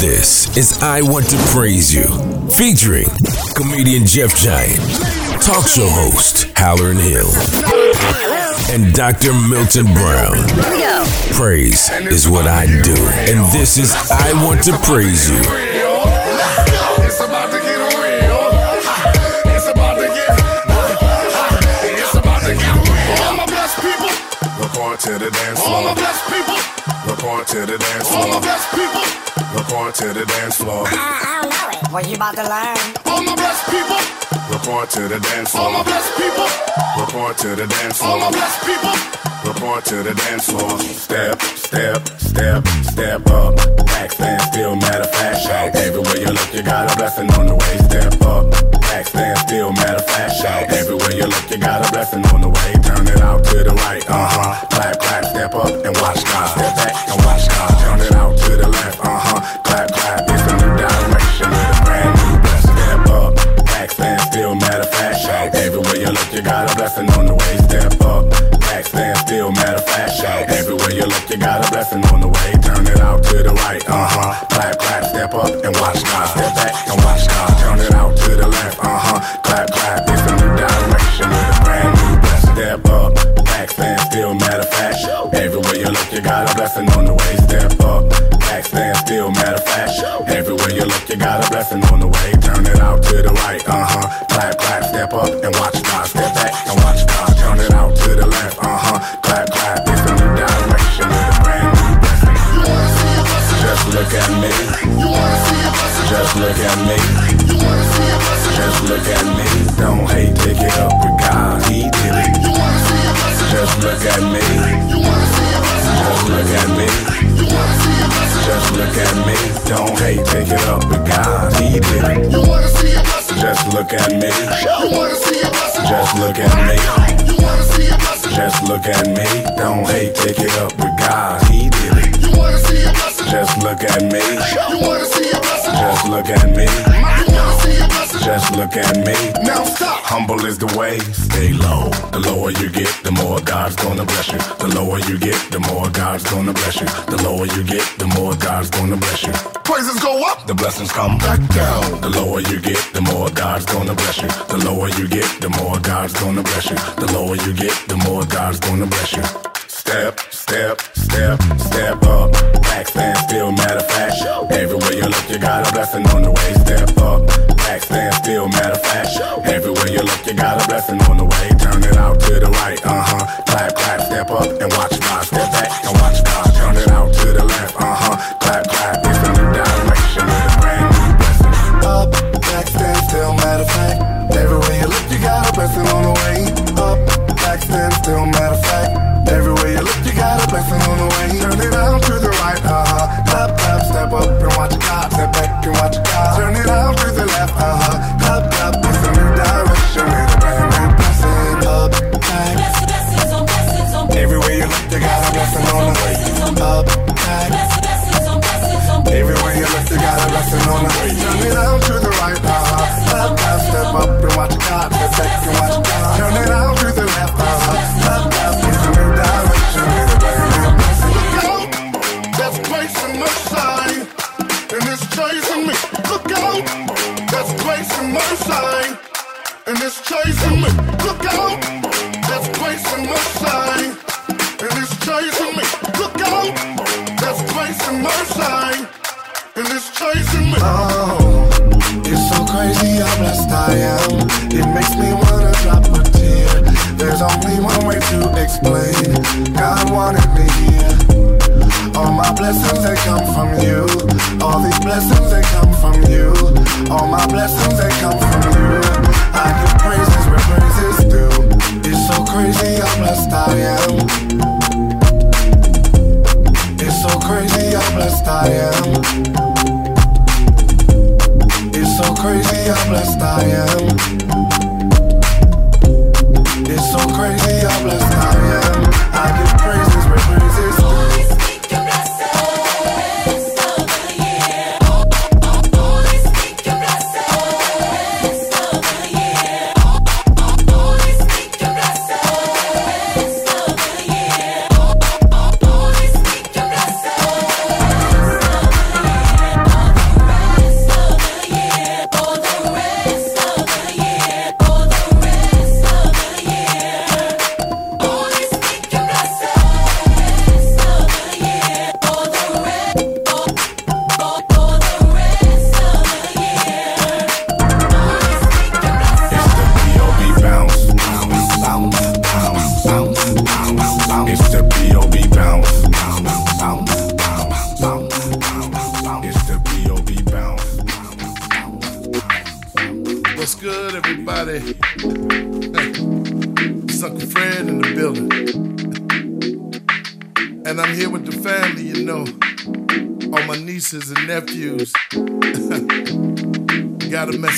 This is I Want to Praise You, featuring comedian Jeff Giant, talk show host Hallerin Hill, and Dr. Milton Brown. Here we go. Praise is what I do, and this is I Want to Praise You. It's about to get real. It's about to get. It's about to get real. All my blessed people. Report to the dance floor. All my blessed people. Report to the dance floor. All my blessed people. Report to the dance floor. I, I don't know it. What you about to learn? All my blessed people. Report to the dance floor. All my blessed people. Report to the dance floor. All my blessed people. To the dance floor. Step, step, step, step up. Back stand still, matter of fact. Shout. Everywhere you look, you got a blessing on the way. Step up. Back stand still, matter of fact. Shout. Everywhere you look, you got a blessing on the way. Turn it out to the right. Uh huh. Clap, clap, step up and watch God. Step back and watch God. Turn it out to the left. Uh huh. Clap, clap. It's a new direction with a brand new blessing. Step up. Back stand still, matter of fact. Shout. Everywhere you look, you got a blessing on the way. Step up. Back stand still, matter of fact. Shout. Everywhere you look, you got a blessing on the way. Turn it out to the right. Uh huh. Clap, clap, step up and watch God. Step back and watch God. Turn it out to the left. Uh huh. Clap, clap. It's a new direction with a brand new blessing. Step up. Back stand still, matter of fact. Everywhere you look, you got a blessing on the way. Step up. Back stand still, matter of fact. Everywhere you look, you got a blessing on the way. Turn it out to the right. Uh huh. Clap, clap, step up and watch God. Just look at me. Just look at me. Don't hate, take it up with God. He did it. Just look at me. Just look at me. Just look at me. Don't hate, pick it up with God. He did it. Just look at me. Just look at me. Just look at me. Don't hate, pick it up with God. He did it. You wanna see a blessing? Just look at me. You wanna see a blessing? Just look at me. You wanna see a blessing? Just look at me. Now stop. Humble is the way. Stay low. The lower you get, the more God's gonna bless you. The lower you get, the more God's gonna bless you. The lower you get, the more God's gonna bless you. Praises go up, the blessings come back down. The lower you get, the more God's gonna bless you. The lower you get, the more God's gonna bless you. The lower you get, the more God's gonna bless you. Step, step, step, step up. Back stand still, matter of fact. Everywhere you look, you got a blessing on the way. Step up. Back stand still, matter of fact. Everywhere you look, you got a blessing on the way. Turn it out to the right, uh huh. Clap, clap, step up and watch God. Step back and watch God. Turn it out to the left, uh huh. Clap, clap. It's a new direction with a brand new blessing. Up, back stand still, matter of fact. Everywhere you look, you got a blessing on the way. Up, back stand still, matter of fact. Turn it out to the right, step up and watch God. Step back and watch God. Turn it out to the left, clap, it's. Look out, that's grace mercy, and it's chasing me. Look out, that's grace and mercy, and it's chasing me. Look out, that's grace and mercy, and it's chasing me. Look out, that's grace and mercy, and it's chasing me. Oh, it's so crazy how blessed I am. It makes me wanna drop a tear. There's only one way to explain. God wanted me here. All my blessings they come from you. All these blessings they come from you. All my blessings they come from you. I give praises where praises due. It's so crazy how blessed I am. It's so crazy how blessed I am. Crazy how blessed I am. It's so crazy how blessed I am. I give nieces and nephews. Gotta mess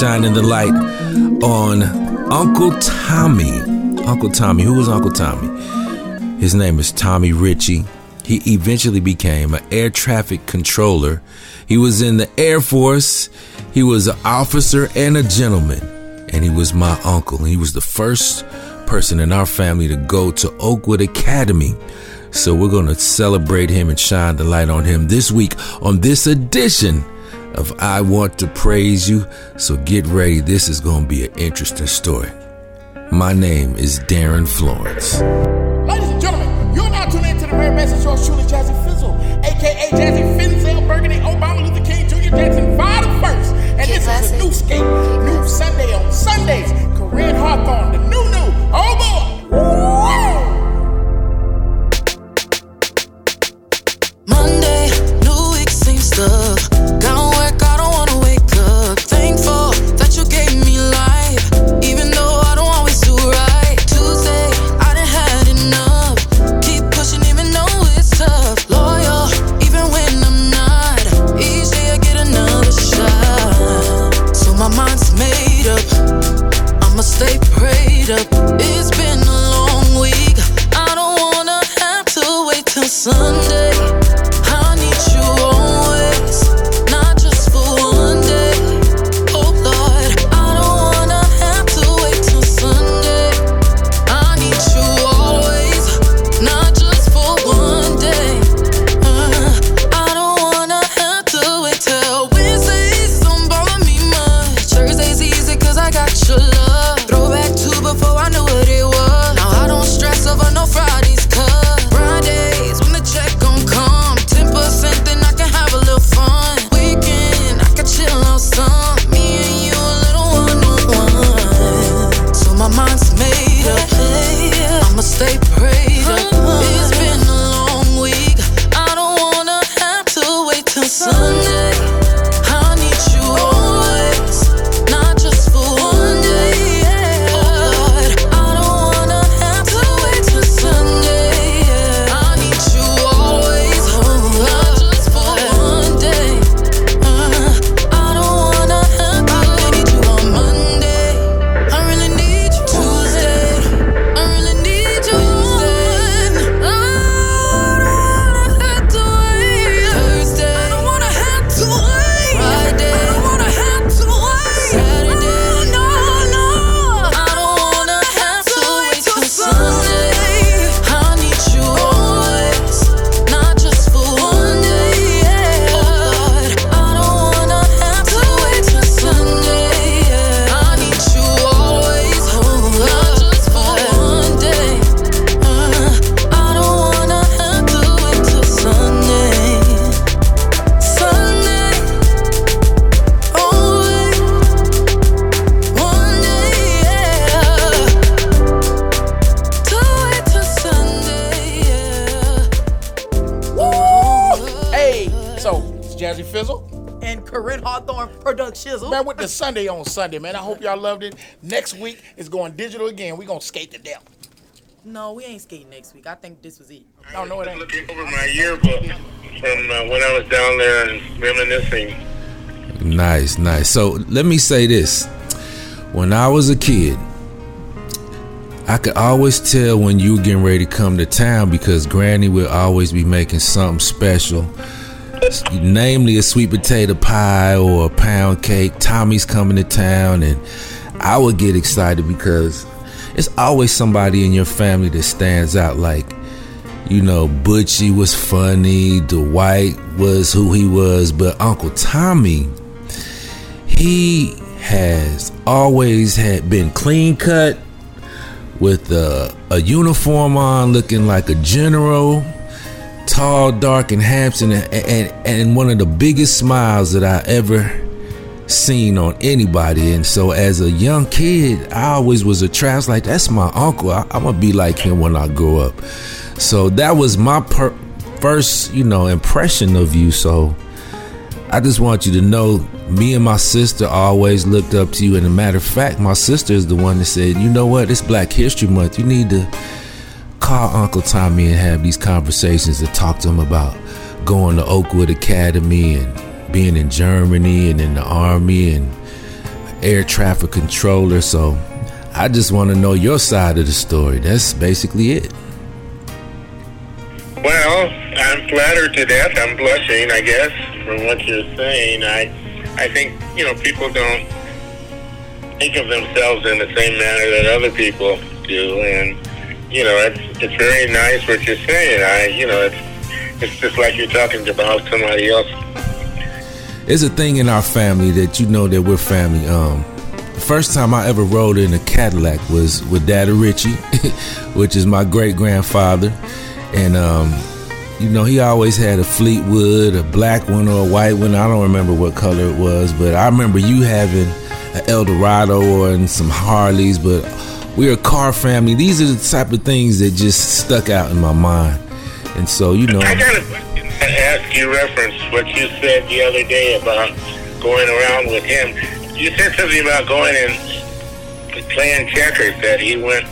shining the light on Uncle Tommy. Uncle Tommy, who was Uncle Tommy? His name is Tommy Richie. He eventually became an air traffic controller. He was in the Air Force. He was an officer and a gentleman. And he was my uncle. He was the first person in our family to go to Oakwood Academy. So we're going to celebrate him and shine the light on him this week on this edition of I Want to Praise You, so get ready. This is going to be an interesting story. My name is Darin Florence. Ladies and gentlemen, you're now tuning into the rare message show, Shooter Jazzy Fizzle, aka Jazzy Finzel Burgundy, Obama Luther King Jr. Jackson, Father First. And this is a new skate, new Sunday on Sundays. Sunday man. I hope y'all loved it. Next week is going digital again. We're gonna skate to death. No, we ain't skating next week. I think this was it. No, no, it ain't. Looking over my yearbook from uh, when I was down there and reminiscing. Nice, nice. So let me say this. When I was a kid, I could always tell when you were getting ready to come to town because Granny would always be making something special. Namely a sweet potato pie or a pound cake. Tommy's coming to town and I would get excited because it's always somebody in your family that stands out like you know, Butchie was funny, Dwight was who he was, but Uncle Tommy, he has always had been clean cut with a, a uniform on, looking like a general, tall, dark, and handsome, and, and, and one of the biggest smiles that I ever seen on anybody. And so, as a young kid, I always was attracted. Like, that's my uncle. I, I'm gonna be like him when I grow up. So that was my per- first, you know, impression of you. So I just want you to know, me and my sister always looked up to you. And a matter of fact, my sister is the one that said, you know what, it's Black History Month. You need to call Uncle Tommy and have these conversations and talk to him about going to Oakwood Academy and being in Germany and in the Army and air traffic controller. So I just want to know your side of the story. That's basically it. Well, I'm flattered to death. I'm blushing, I guess, from what you're saying. I, I think you know people don't think of themselves in the same manner that other people do, and you know it's it's very nice what you're saying. I, you know, it's it's just like you're talking about somebody else. There's a thing in our family that you know that we're family. Um, the first time I ever rode in a Cadillac was with Daddy Richie, which is my great grandfather, and um, you know he always had a Fleetwood, a black one or a white one. I don't remember what color it was, but I remember you having an Eldorado or and some Harleys. But we're a car family. These are the type of things that just stuck out in my mind, and so you know. I got a question to ask you. Reference what you said the other day about going around with him. You said something about going and playing checkers. That he went.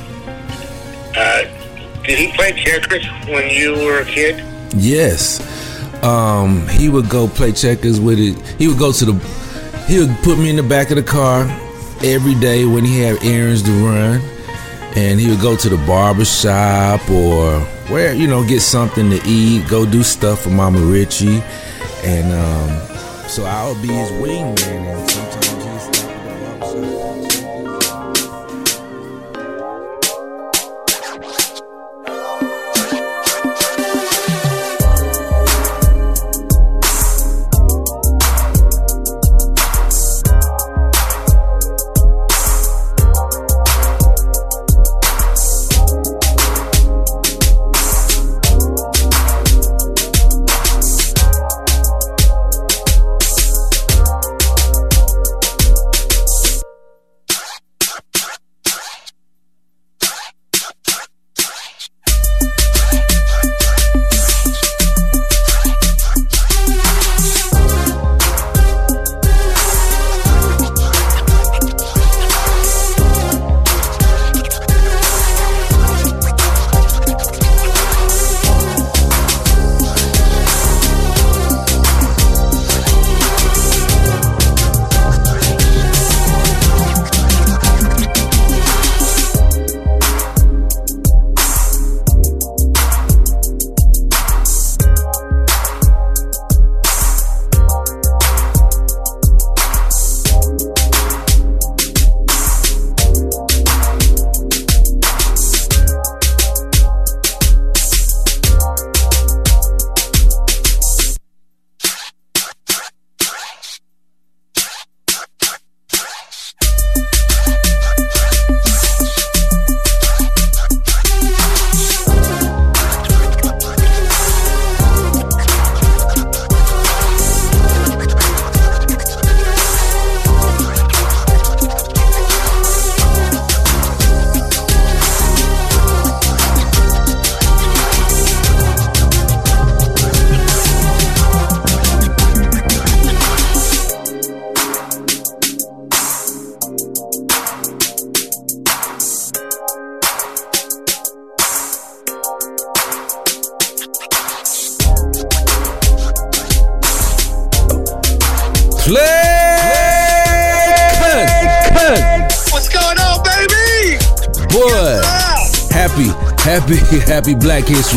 Uh, did he play checkers when you were a kid? Yes. Um, he would go play checkers with it. He would go to the he would put me in the back of the car every day when he had errands to run. And he would go to the barber shop or where, you know, get something to eat, go do stuff for Mama Richie. And um, so I would be his wingman and sometimes he's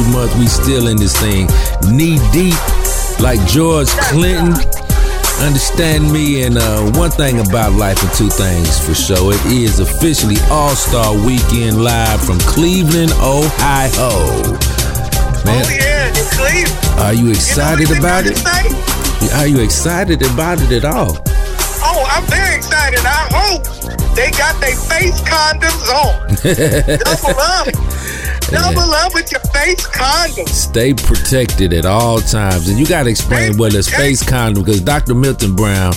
Black History Month. We still in this thing, knee deep, like George Clinton. Understand me, and uh, one thing about life, and two things for sure. It is officially All Star Weekend live from Cleveland, Ohio. Man, Oh yeah, in Cleveland. are you excited You know about it? got to say? Are you excited about it at all? Oh, I'm very excited. I hope they got their face condoms on. Double up. Double up with your face condoms. Stay protected at all times. And you got to explain what is face condom because Dr. Milton Brown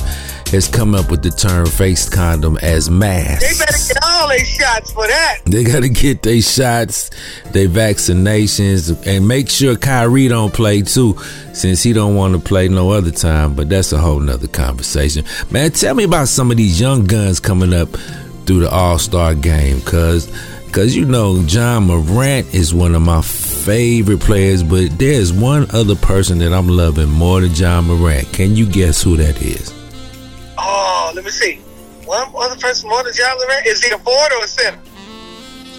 has come up with the term face condom as mask. They better get all their shots for that. They got to get their shots, their vaccinations, and make sure Kyrie don't play too, since he don't want to play no other time. But that's a whole nother conversation. Man, tell me about some of these young guns coming up through the All Star game, cause, cause you know John Morant is one of my favorite players, but there's one other person that I'm loving more than John Morant. Can you guess who that is? Oh, let me see. One other person more than John Lorette. Is he a forward or a center?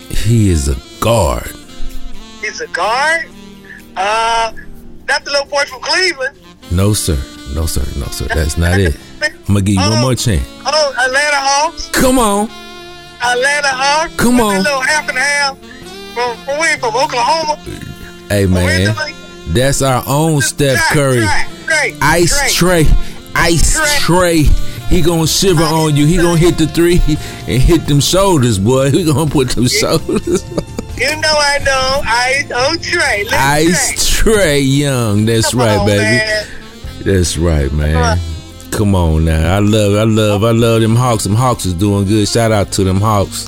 He is a guard. He's a guard. Uh, not the little boy from Cleveland. No sir, no sir, no sir. That's not it. I'm gonna give you one more chance. Oh, Atlanta Hawks. Come on. Atlanta Hawks. Come on. little half and half from from? From Oklahoma. Hey man, that's our own Steph Curry. Ice tray. Trae, Ice tray. He gonna shiver on you. He gonna hit the three and hit them shoulders, boy. He gonna put them shoulders. You know I know. Ice oh Trae. Little Trae. Ice Trae Young. That's Come right, on, baby. man. That's right, man. Come on now. I love, I love, I love them Hawks. Them Hawks is doing good. Shout out to them Hawks.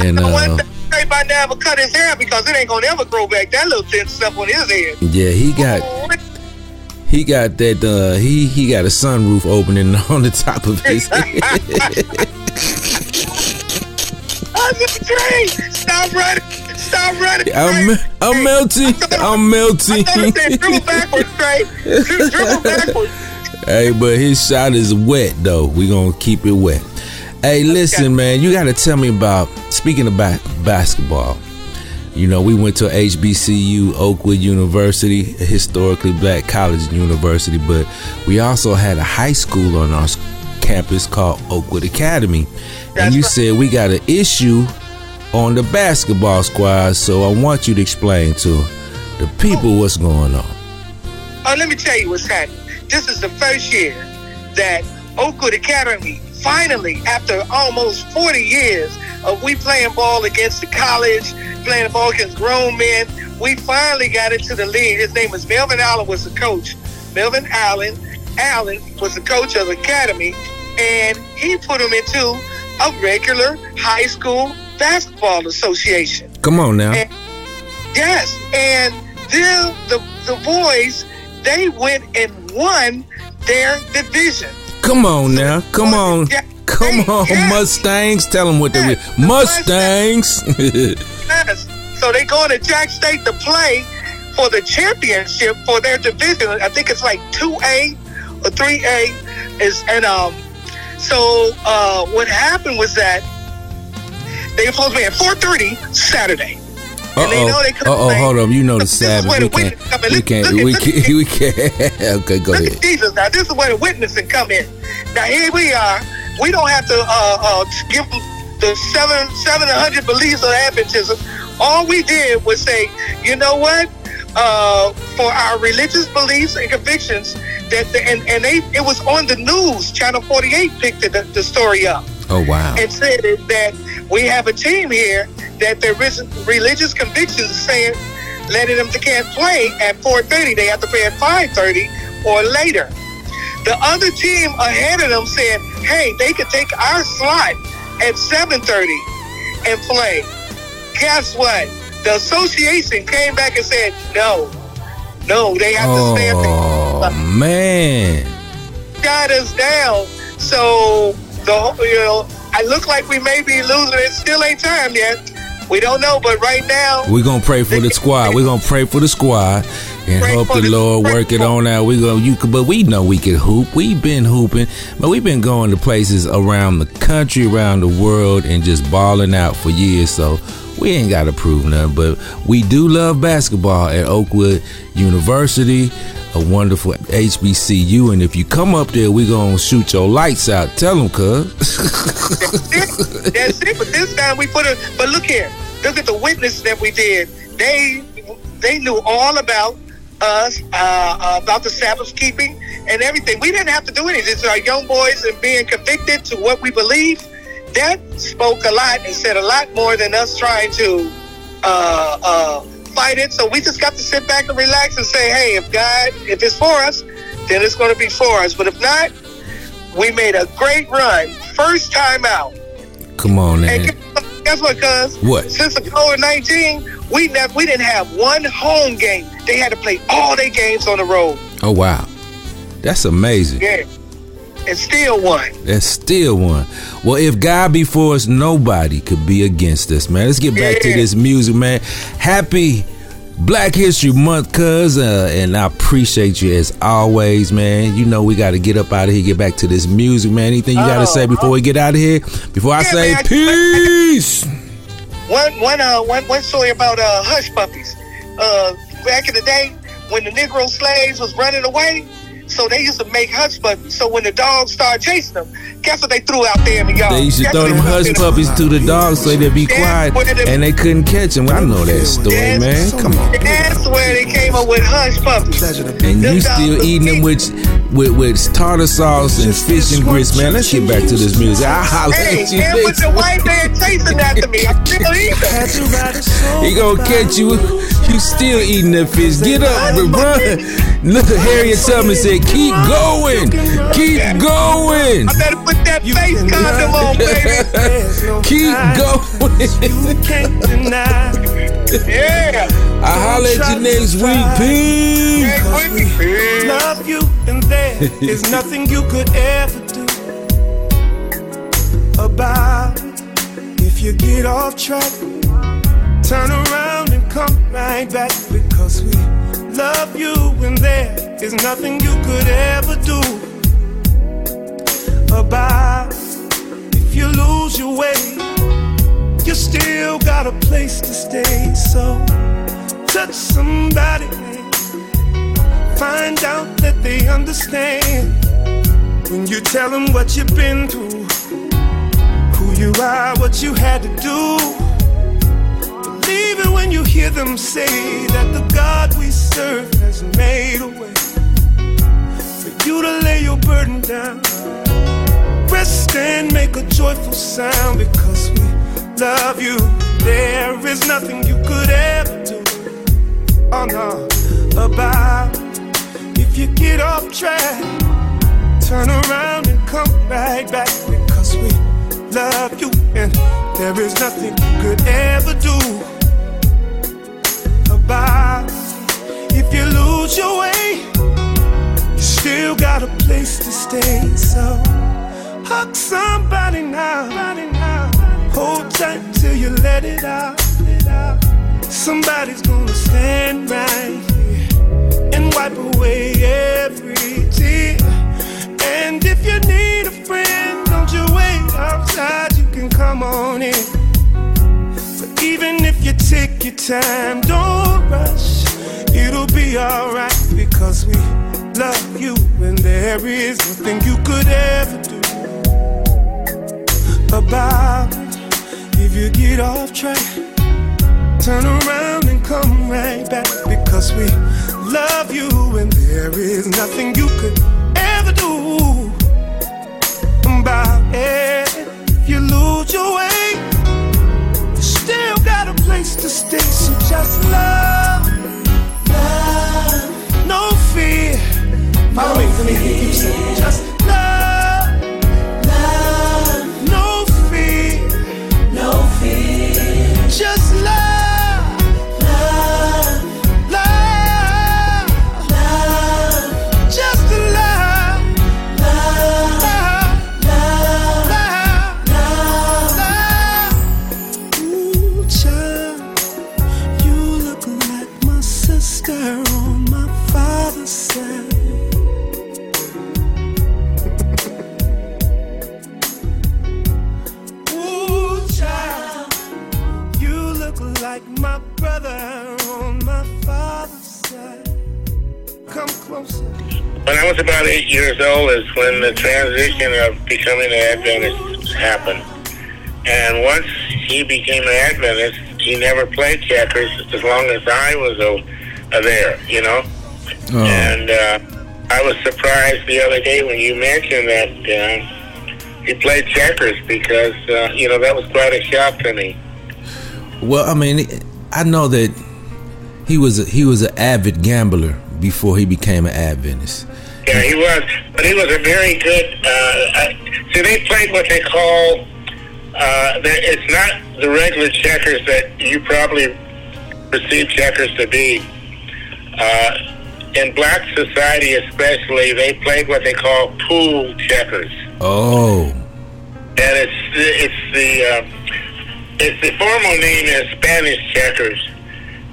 And I uh, Trae might never cut his hair because it ain't gonna ever grow back that little thin stuff on his head. yeah, he got he got that uh he he got a sunroof opening on the top of his head. I said, Trae, stop running. Stop running. I'm. I'm melting. I'm melting. I said, dribble backwards, Trae. Dri- dribble backwards. Hey, but his shot is wet though. We gonna keep it wet. Hey, listen, man, you gotta tell me about speaking about basketball. You know, we went to HBCU, Oakwood University, a historically black college and university, but we also had a high school on our campus called Oakwood Academy. and you said we got an issue on the basketball squad, so I want you to explain to the people oh. what's going on. Oh, let me tell you what's happening. This is the first year that Oakwood Academy finally, after almost 40 years of we playing ball against the college, playing ball against grown men, we finally got into the league. His name was Melvin Allen was the coach. Melvin Allen, Allen was the coach of the academy, and he put him into a regular high school basketball association. Come on now. And- yes, and then the the boys they went and won their division. Come on now. Come on. Come on, Yes. Mustangs. Tell them what they Yes, were. the Mustangs. Yes. So they're going to Jack State to play for the championship for their division. I think it's like two A or three A. Is and um. So uh, what happened was that they were supposed to be at four thirty Saturday. Uh And they know oh. they Uh-oh. Hold on. You know the Sabbath. We can't. witness come in. We can't. We can't. We can't. Okay, go Look ahead. at Jesus. Now this is where the witnessing come in. Now here we are. We don't have to uh, uh, give them the seven seven hundred beliefs of Adventism. All we did was say, you know what? Uh, for our religious beliefs and convictions, that the, and and they it was on the news. Channel Forty Eight picked the, the story up Oh wow. and said that we have a team here that their religious convictions are saying letting them to can't play at 4:30. They have to play at 5:30 or later. The other team ahead of them said, "Hey, they could take our slot at 7:30 and play." Guess what? The association came back and said, "No, no, they have to stay at the Oh man. got us down. So the you know, I look like we may be losing. It still ain't time yet. We don't know, but right now, We're gonna pray for the squad. We're gonna pray for the squad. and hope the the- Lord work it on out. We gonna you, but we know we can hoop. We've been hooping, but we've been going to places around the country, around the world, and just balling out for years. So we ain't got to prove nothing. But we do love basketball at Oakwood University, a wonderful HBCU. And if you come up there, we gonna shoot your lights out. Tell them, cuz. That's it. But this time we put a. But look here. Look at the witness that we did. They they knew all about us, uh, about the Sabbath keeping and everything. We didn't have to do anything. It's our young boys and being convicted to what we believe. That spoke a lot and said a lot more than us trying to uh, uh, fight it. So we just got to sit back and relax and say, hey, if God, if it's for us, then it's going to be for us. But if not, we made a great run. First time out. Come on, And man. guess- guess what, cuz? What? Since the COVID nineteen, we never we didn't have one home game. They had to play all their games on the road. Oh wow, that's amazing. Yeah. And still won. And still one. Well, if God be for us, nobody could be against us, man. Let's get back to this music, man. Happy Black History Month, cuz, uh, and I appreciate you as always, man. You know we got to get up out of here, get back to this music, man. Anything you got to Oh, say before we get out of here? Before I say man, peace. One one uh one one story about uh hush puppies. Uh back in the day when the Negro slaves was running away, so they used to make hush puppies. So when the dogs started chasing them, guess what they threw out there in the yard? They used to Guess throw them hush puppies to the dogs so they'd be quiet, and they couldn't catch them. I know that story, man. Come on. That's where they came up with hush puppies. And you still eating them with with, with tartar sauce and fish and grits, man. Let's get back to this music. I'll holler Hey, at you and with next the white man chasing after me, I'm still eating. He gonna catch you. You still eating that fish. Get up, but run. Look, at Harriet Tubman said, keep going. Keep going. I better put that face condom on, baby. Keep going. You can't deny. Yeah. I holler at you next week. Peace. love you, and there is nothing you could ever do about. If you get off track, turn around and come right back because we love you, and there is nothing you could ever do about. If you lose your way, you still got a place to stay. So touch somebody find out that they understand when you tell them what you've been through, who you are, what you had to do. Believe it when you hear them say that the God we serve has made a way you to lay your burden down. Rest and make a joyful sound because we love you. There is nothing you could ever do. Oh no, about if you get off track, turn around and come right back because we love you and there is nothing you could ever do about if you lose your way. Still got a place to stay, so hug somebody now. Hold tight till you let it out. Somebody's gonna stand right here and wipe away every tear. And if you need a friend, don't you wait outside, you can come on in. But even if you take your time, don't rush. It'll be alright because we love you and there is nothing you could ever do about it. If you get off track, turn around and come right back because we love you and there is nothing you could ever do about it. If you lose your way, you still got a place to stay. So just love, love, no fear. Follow me, let me hear you saying. Just When I was about eight years old is when the transition of becoming an Adventist happened. And once he became an Adventist, he never played checkers as long as I was uh, there, you know? Oh. And uh, I was surprised the other day when you mentioned that uh, he played checkers because, uh, you know, that was quite a shock to me. Well, I mean, I know that he was a, he was an avid gambler before he became an Adventist. Yeah, he was, but he was a very good. Uh, uh, so they played what they call. Uh, it's not the regular checkers that you probably perceive checkers to be. Uh, in black society, especially, they played what they call pool checkers, Oh, and it's it's the uh, it's the formal name is Spanish checkers,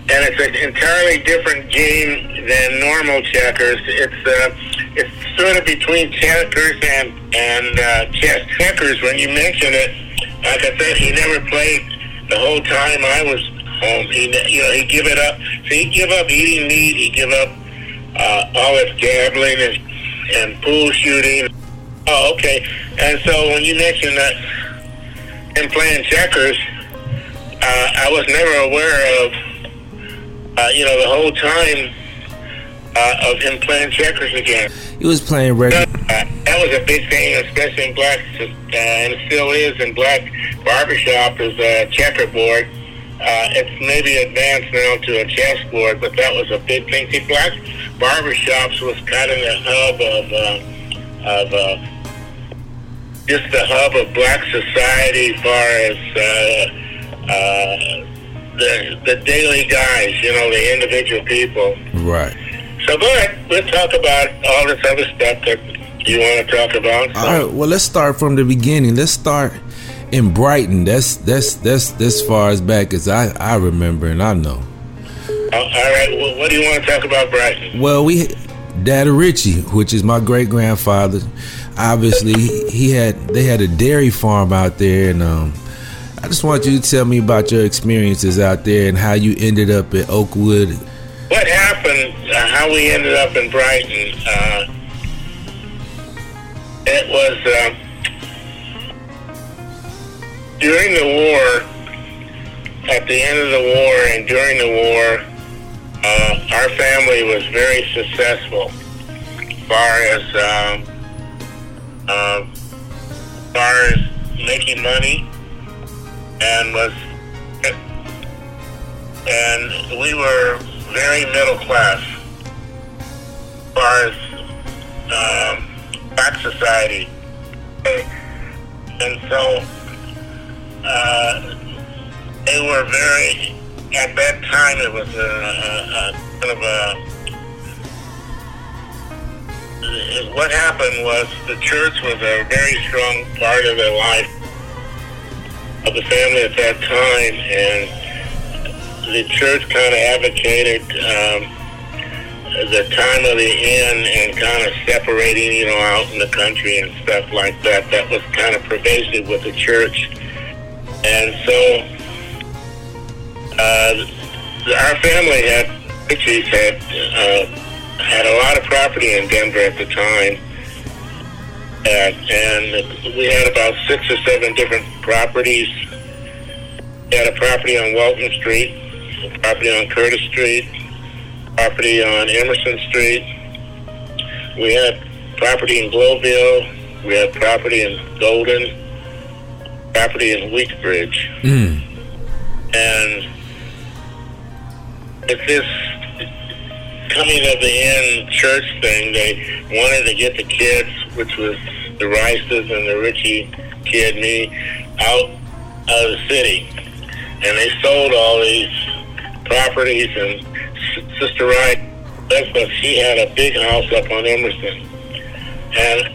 and it's an entirely different game than normal checkers. It's uh, it's sort of between checkers and and uh, chess. Checkers, when you mention it, like I said, he never played the whole time I was home. He you know he give it up. So he give up eating meat. He give up uh, all his gambling and and pool shooting. Oh, okay. And so when you mention that him playing checkers, uh, I was never aware of, uh, you know, the whole time uh, of him playing checkers again. he was playing regular. Uh, that was a big thing, especially in black, uh, and it still is in black barbershop, is a checkerboard. Uh, it's maybe advanced now to a chessboard, but that was a big thing. See, black barbershops was kind of the hub of, uh, of uh, just the hub of black society as far as uh, uh, the, the daily guys, you know, the individual people. Right. So go ahead. Let's talk about all this other stuff that you want to talk about. All right. Well, let's start from the beginning. Let's start in Brighton. That's that's that's as far as back as I I remember and I know. Uh, all right. Well, what do you want to talk about, Brighton? Well, we Daddy Richie, which is my great grandfather. Obviously, he- he had they had a dairy farm out there, and um, I just want you to tell me about your experiences out there and how you ended up at Oakwood. What happened? Uh, how we ended up in Brighton? Uh, it was uh, during the war. At the end of the war and during the war, uh, our family was very successful as far as um, uh, as far as making money and was and we were very middle class as far as um, black society. And so uh, they were very at that time it was a, a, a kind of a what happened was the church was a very strong part of their life of the family at that time, and the church kind of advocated um, the time of the end and kind of separating, you know, out in the country and stuff like that. That was kind of pervasive with the church, and so uh, our family had, had, uh, had a lot of property in Denver at the time. And, and we had about six or seven different properties. We had a property on Walton Street, a property on Curtis Street, property on Emerson Street. We had property in Globeville. We had property in Golden, property in Wheat Ridge. Mm. And if this coming of the end church thing, they wanted to get the kids, which was the Rices and the Richie kid, me, out of the city. And they sold all these properties, and Sister Rice, but she had a big house up on Emerson. And,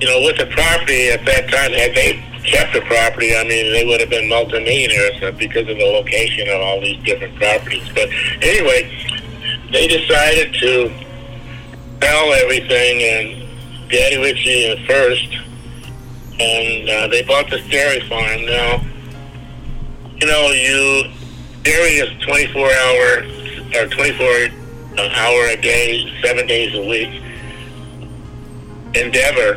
you know, with the property at that time, had they kept the property, I mean, they would have been multimillionaires because of the location of all these different properties. But anyway, they decided to sell everything and Daddy Richie at first, and uh, they bought this dairy farm. Now, you know, you dairy is 24 hour or 24 hour a day, seven days a week endeavor,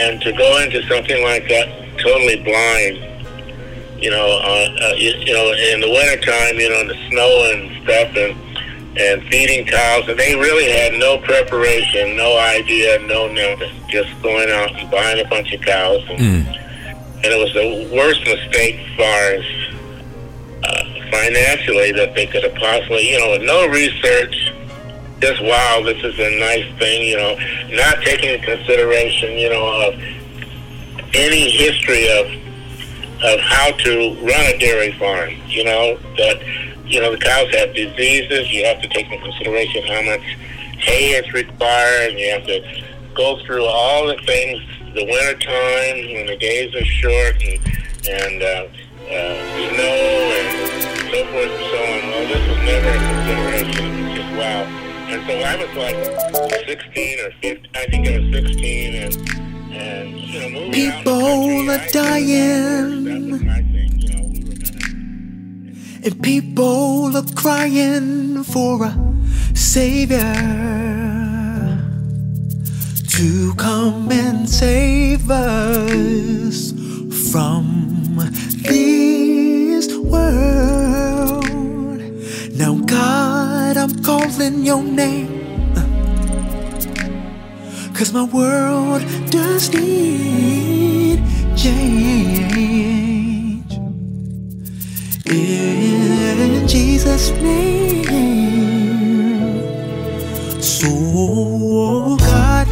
and to go into something like that totally blind. You know, uh, uh, you, you know, in the wintertime, you know, in the snow and stuff, and and feeding cows, and they really had no preparation, no idea, no nothing, just going out and buying a bunch of cows, and, and it was the worst mistake as far as uh, financially that they could have possibly, you know, with no research, just wow, this is a nice thing, you know, not taking into consideration, you know, of any history of of how to run a dairy farm. You know that you know the cows have diseases. You have to take into consideration how much hay is required, and you have to go through all the things. The winter time when the days are short and and uh, uh, snow and so forth and so on. Well, this was never a consideration. Just wow. And so I was like 16 or 15. I think I was 16, and and you know moving out. People are dying. And people are crying for a savior to come and save us from this world. Now, God, I'm calling your name. Cause my world does need change. In Jesus' name. So, oh, God,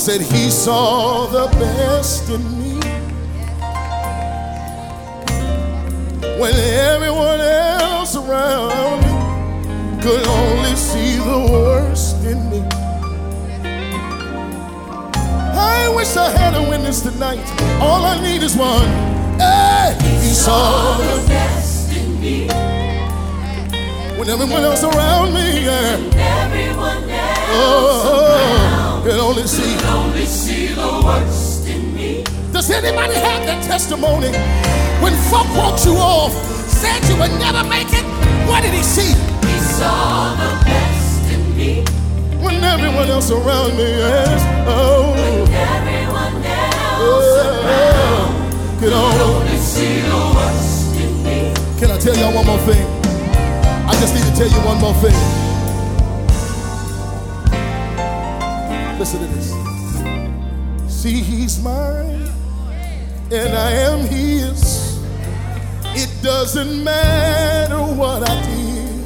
said he saw the tell you one more thing. Listen to this. See, he's mine, and I am his. It doesn't matter what I did.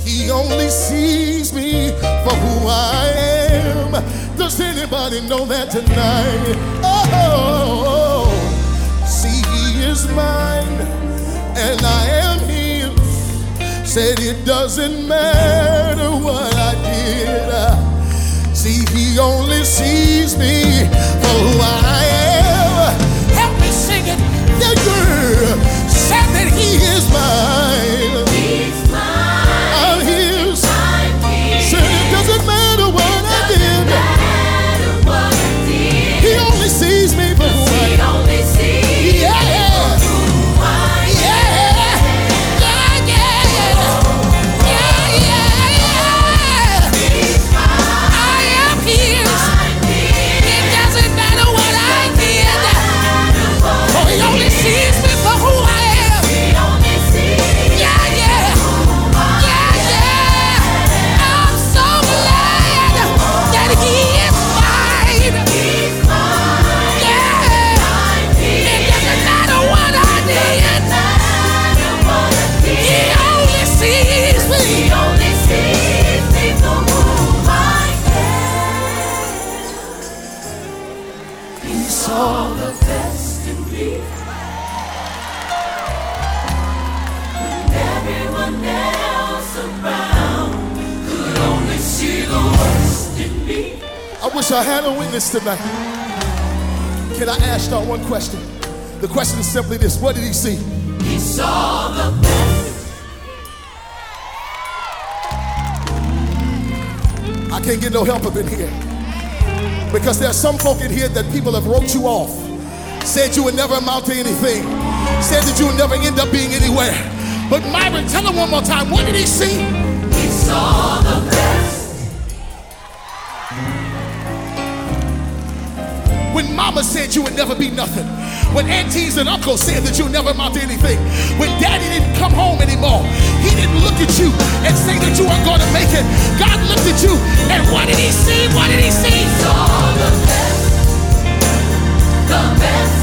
He only sees me for who I am. Does anybody know that tonight? Oh, oh, oh, oh. see, he is mine, and I. Said it doesn't matter what I did. See, he only sees me for who I am. Help me sing it. The girl said that he is mine. I wish I had a witness tonight. Can I ask y'all one question? The question is simply this What did he see? He saw the best. I can't get no help up in here. Because there's some folk in here that people have wrote you off, said you would never amount to anything, said that you would never end up being anywhere. But Myron, tell him one more time, what did he see? He saw the best. When mama said you would never be nothing. When aunties and uncles said that you would never amount to anything. When daddy didn't come home anymore. He didn't look at you and say that you weren't going to make it. God looked at you and what did he see? What did he see? Saw the best. The best.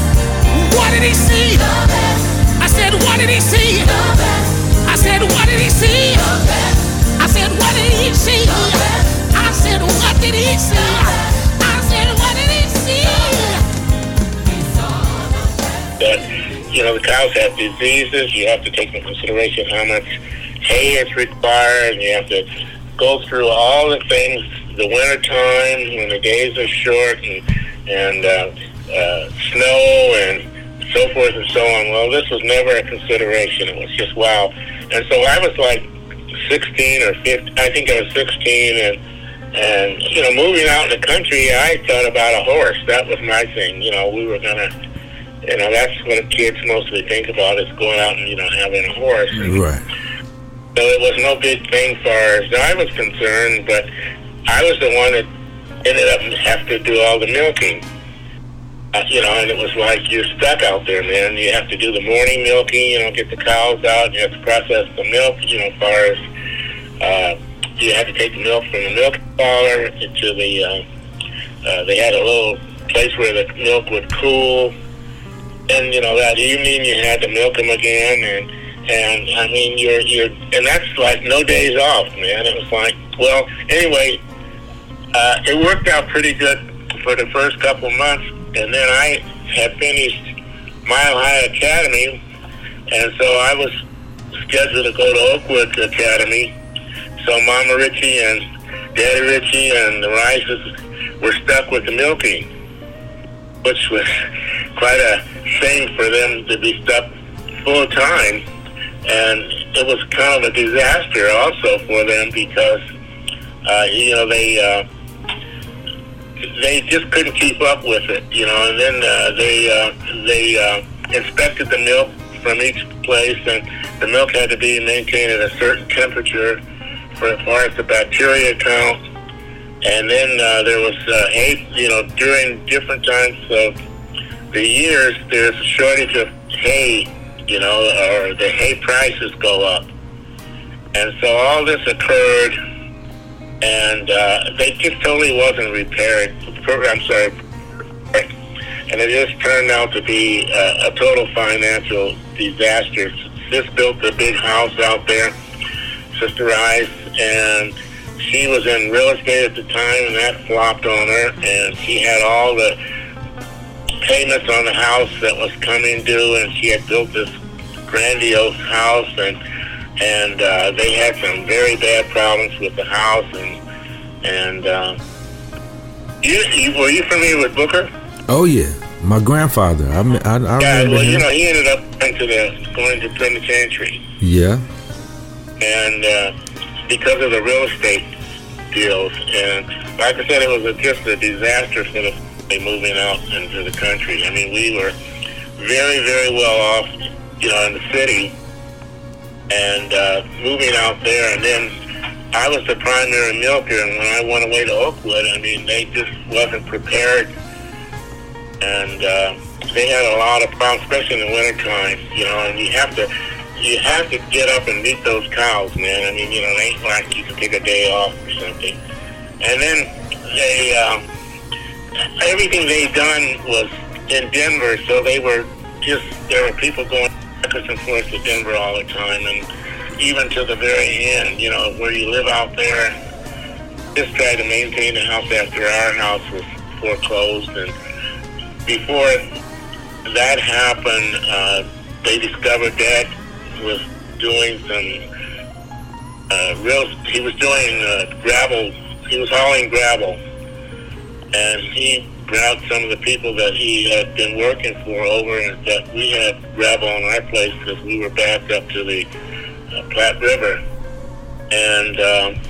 What did he see? The best. I said, what did he see? The best. I said, what did he see? The best. I said, what did he see? The best. I said, what did he see? That you know the cows have diseases. You have to take into consideration how much hay is required, and you have to go through all the things. The winter time when the days are short and and uh, uh, snow and so forth and so on. Well, this was never a consideration. It was just wow. And so I was like 16 or 15. I think I was 16 and. And you know, moving out in the country, I thought about a horse. That was my thing. You know, we were gonna you know, that's what kids mostly think about is going out and, you know, having a horse. Right. So it was no big thing far as I was concerned, but I was the one that ended up having to do all the milking. Uh, you know, and it was like you're stuck out there, man. You have to do the morning milking, you know, get the cows out, you have to process the milk, you know, as far as uh, you had to take the milk from the milk parlor to the, uh, uh, they had a little place where the milk would cool and you know that evening you had to milk them again, and and I mean you're you're and that's like no days off, man. It was like well anyway, uh, it worked out pretty good for the first couple months, and then I had finished Mile High Academy, and so I was scheduled to go to Oakwood Academy. So Mama Richie and Daddy Richie and the Rices were stuck with the milking, which was quite a thing for them to be stuck full time. And it was kind of a disaster also for them because, uh, you know, they uh, they just couldn't keep up with it, you know. And then uh, they uh, they uh, inspected the milk from each place, and the milk had to be maintained at a certain temperature for as far as the bacteria count. And then uh, there was uh, hay, you know, during different times of the years, there's a shortage of hay, you know, or the hay prices go up. And so all this occurred, and uh, they just totally wasn't repaired. I'm sorry. And it just turned out to be a, a total financial disaster. Sis built a big house out there, Sister Rice, and she was in real estate at the time, and that flopped on her, and she had all the payments on the house that was coming due, and she had built this grandiose house, and and uh, they had some very bad problems with the house, and and uh, you, you were you familiar with Booker? Oh yeah, my grandfather. I I, I yeah, remember well, you him. know, he ended up going to the going to penitentiary, Yeah. and uh, because of the real estate deals, and like I said, it was a, just a disaster for the moving out into the country. I mean, we were very, very well off, you know, in the city, and uh, moving out there, and then I was the primary milker, and when I went away to Oakwood, I mean, they just wasn't prepared, and uh, they had a lot of problems, especially in the wintertime, you know, and you have to, you have to get up and meet those cows, man. I mean, you know, it ain't like you can take a day off or something. And then they, um, everything they done was in Denver, so they were just, there were people going backwards and forth to Denver all the time, and even to the very end, you know, where you live out there, just try to maintain the house after our house was foreclosed. And before that happened, uh, they discovered Dad was doing some uh, real, he was doing uh, gravel, he was hauling gravel. And he grabbed some of the people that he had been working for over and that we had gravel on our place because we were backed up to the uh, Platte River. And um,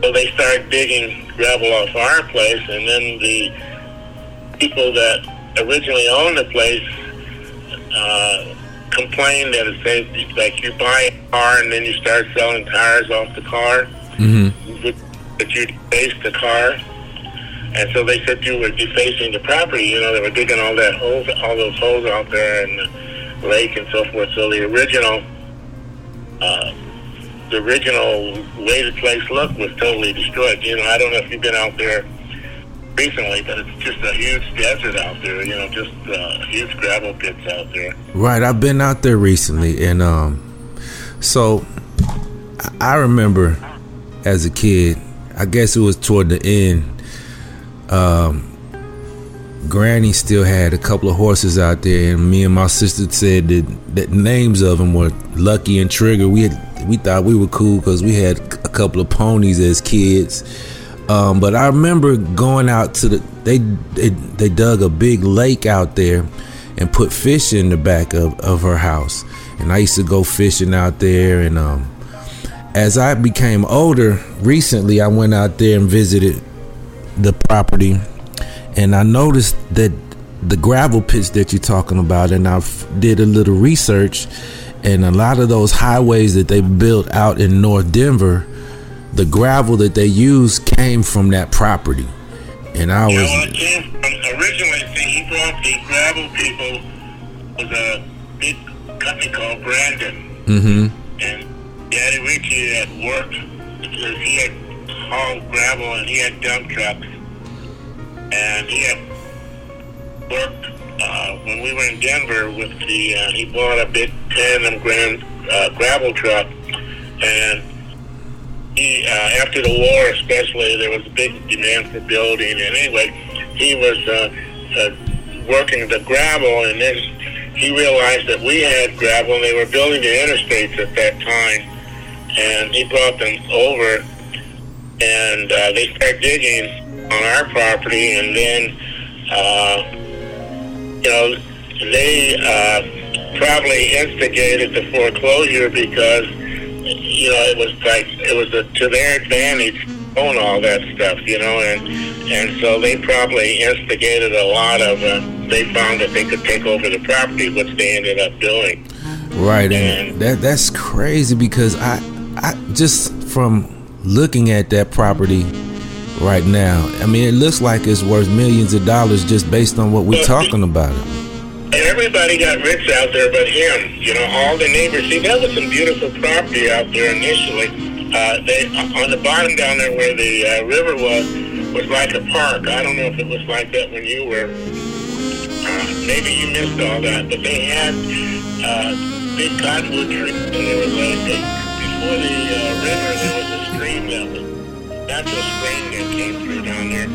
so they started digging gravel off our place, and then the people that originally owned the place uh, complained that it's said, like you buy a car and then you start selling tires off the car, Mm-hmm. that you deface the car. And so they said you were defacing the property. You know, they were digging all that holes, all those holes out there in the lake and so forth. So the original, uh, the original way the place looked was totally destroyed. You know, I don't know if you've been out there recently, but it's just a huge desert out there. You know, just uh, huge gravel pits out there. Right, I've been out there recently, and um, so I- remember as a kid. I guess it was toward the end. Um, Granny still had a couple of horses out there, and me and my sister said that that names of them were Lucky and Trigger. We had we thought we were cool because we had a couple of ponies as kids. Um, but I remember going out to the they, they they dug a big lake out there and put fish in the back of, of her house, and I used to go fishing out there. And um, as I became older, recently I went out there and visited the property and I noticed that the gravel pits that you're talking about, and I did a little research, and a lot of those highways that they built out in North Denver, the gravel that they used came from that property, and I You know, was it came from originally. See, he brought the gravel people was a big company called Brannan, mm-hmm, and Daddy Richie had worked because he had hauled gravel and he had dump trucks, and he had worked uh, when we were in Denver with the. Uh, he bought a big tandem grand uh, gravel truck, and he uh, after the war, especially, there was a big demand for building. And anyway, he was uh, uh, working the gravel, and then he realized that we had gravel, and they were building the interstates at that time, and he brought them over, and uh, they started digging on our property, and then. Uh, you know, they uh, probably instigated the foreclosure because, you know, it was like it was a, to their advantage to own all that stuff, you know, and and so they probably instigated a lot of. Uh, they found that they could take over the property, which they ended up doing. Right, and that that's crazy because I I just from looking at that property right now, I mean it looks like it's worth millions of dollars just based on what we're talking about. And everybody got rich out there but him. You know, all the neighbors. See, that was some beautiful property out there initially. Uh, they on the bottom down there where the uh, river was was like a park. I don't know if it was like that when you were. Uh, maybe you missed all that, but they had uh, big cottonwood trees, and was a, a before the uh, river there was a stream that was natural spring that came through down there,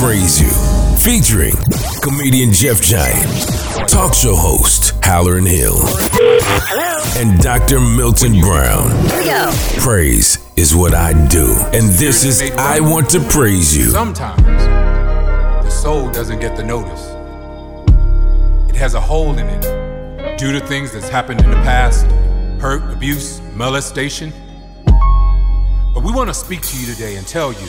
Praise You, featuring comedian Jeff Giant, talk show host Hallerin Hill, Hello. and Dr. Milton Brown. Here we go. Praise is what I do. And this is I Want to Praise You. Sometimes the soul doesn't get the notice. It has a hole in it due to things that's happened in the past hurt, abuse, molestation. But we want to speak to you today and tell you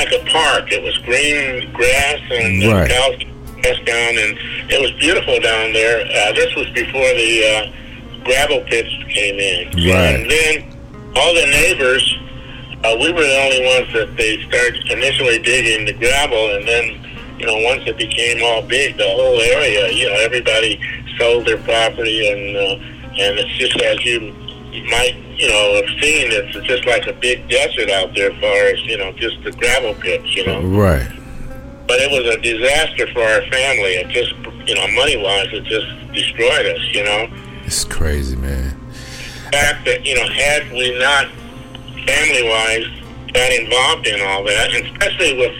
Like a park. It was green grass and Right. cows grass down, and it was beautiful down there. Uh, this was before the uh, gravel pits came in, Right. and then all the neighbors. Uh, we were the only ones that they started initially digging the gravel, and then, you know, once it became all big, the whole area, you know, everybody sold their property, and uh, and it's just as you might, you know, have seen, it's just like a big desert out there, as far as you know, just the gravel pits, you know. Right. But it was a disaster for our family. It just, you know, money wise, it just destroyed us, you know. It's crazy, man. The fact that you know had we not family wise got involved in all that, especially with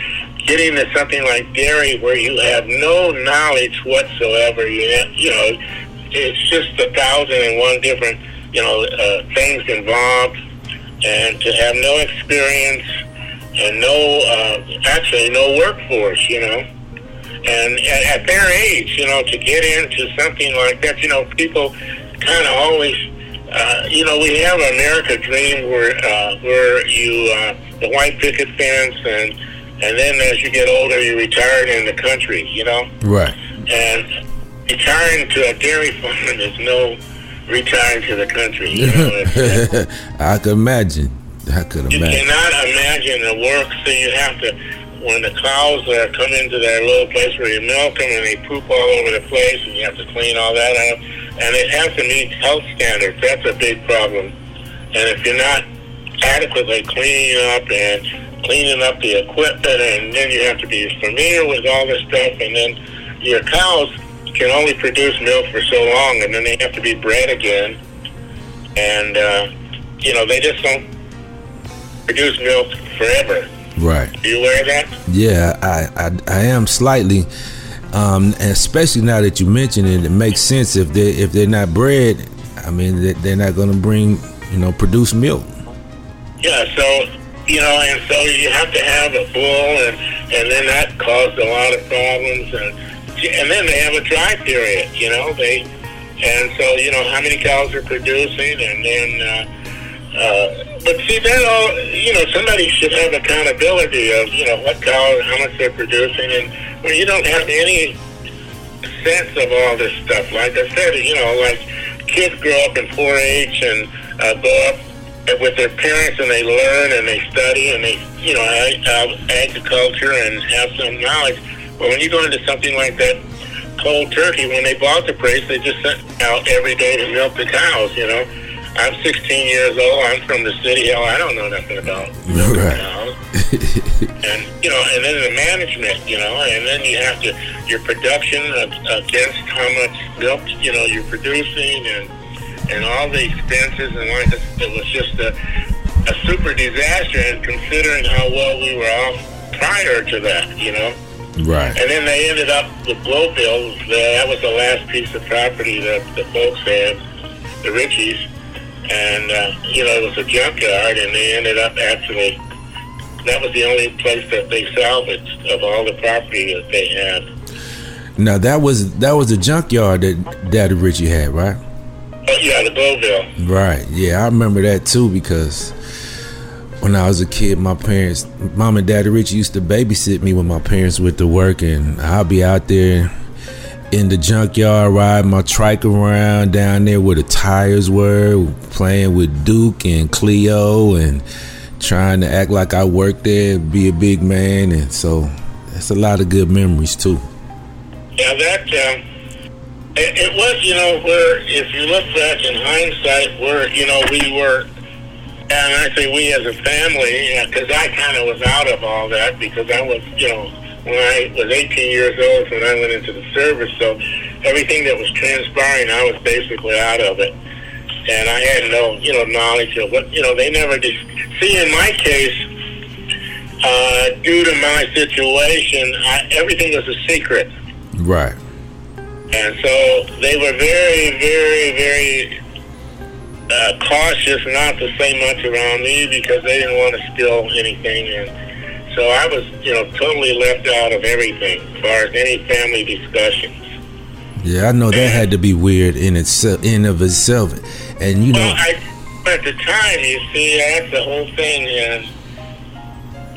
getting to something like dairy where you have no knowledge whatsoever, you know, you know it's just a thousand and one different you know uh, things involved, and to have no experience and no uh, actually no workforce, you know. And at, at their age, you know, to get into something like that, you know, people kind of always uh, you know, we have an America dream where uh, where you uh, the white picket fence, and and then as you get older, you retire in the country. You know, Right. and retiring to a dairy farm is no retiring to the country. You know, I could imagine. I could imagine. you cannot imagine the work. So you have to, when the cows uh, come into that little place where you milk them and they poop all over the place, and you have to clean all that up, and it has to meet health standards. That's a big problem. And if you're not adequately cleaning up and cleaning up the equipment, and then you have to be familiar with all this stuff, and then your cows can only produce milk for so long, and then they have to be bred again, and uh, you know they just don't produce milk forever. Right. Are you aware of that? Yeah, I, I, I am slightly, um, and especially now that you mention it, it makes sense if they if they're not bred. I mean, they- they're not going to bring, you know, produce milk. Yeah, so you know, and so you have to have a bull, and and then that caused a lot of problems, and and then they have a dry period. You know, they and so you know how many cows are producing, and then. Uh, uh, but see, that all you know, somebody should have accountability of you know what cow, how much they're producing, and when you don't have any sense of all this stuff. Like I said, you know, like kids grow up in 4-H and uh, go up with their parents and they learn and they study and they, you know, ag- uh, agriculture and have some knowledge. But when you go into something like that, cold turkey, when they bought the place, they just sent out every day to milk the cows, you know. I'm 16 years old. I'm from the city. Hell, I don't know nothing about Right. cows and you know, and then the management, you know, and then you have to your production ag- against how much milk you know you're producing, and and all the expenses, and like it was just a a super disaster. And considering how well we were off prior to that, you know, Right. and then they ended up with Blowfield. That was the last piece of property that the folks had, the Richies, and uh, you know it was a junkyard, and they ended up actually. That was the only place that they salvaged of all the property that they had. Now that was that was the junkyard that Daddy Richie had, right? But yeah, the Blowville. Right. Yeah, I remember that too because when I was a kid, my parents, mom and daddy Rich used to babysit me when my parents went to work, and I'll be out there in the junkyard riding my trike around down there where the tires were, playing with Duke and Cleo, and trying to act like I worked there, be a big man, and so that's a lot of good memories too. Yeah, that um, it, it was, you know, where if you look back in hindsight, where you know we were, and I say we as a family, because I kind of was out of all that because I was, you know, when I was 18 years old when I went into the service, so everything that was transpiring, I was basically out of it, and I had no, you know, knowledge of what, you know, they never did. See, in my case. Uh, due to my situation, I, everything was a secret. Right. And so they were very, very, very uh, cautious not to say much around me because they didn't want to spill anything. And So I was, you know, totally left out of everything as far as any family discussions. Yeah, I know that had to be weird in itself, in of itself, and you know, Well, I at the time, you see, that's the whole thing, and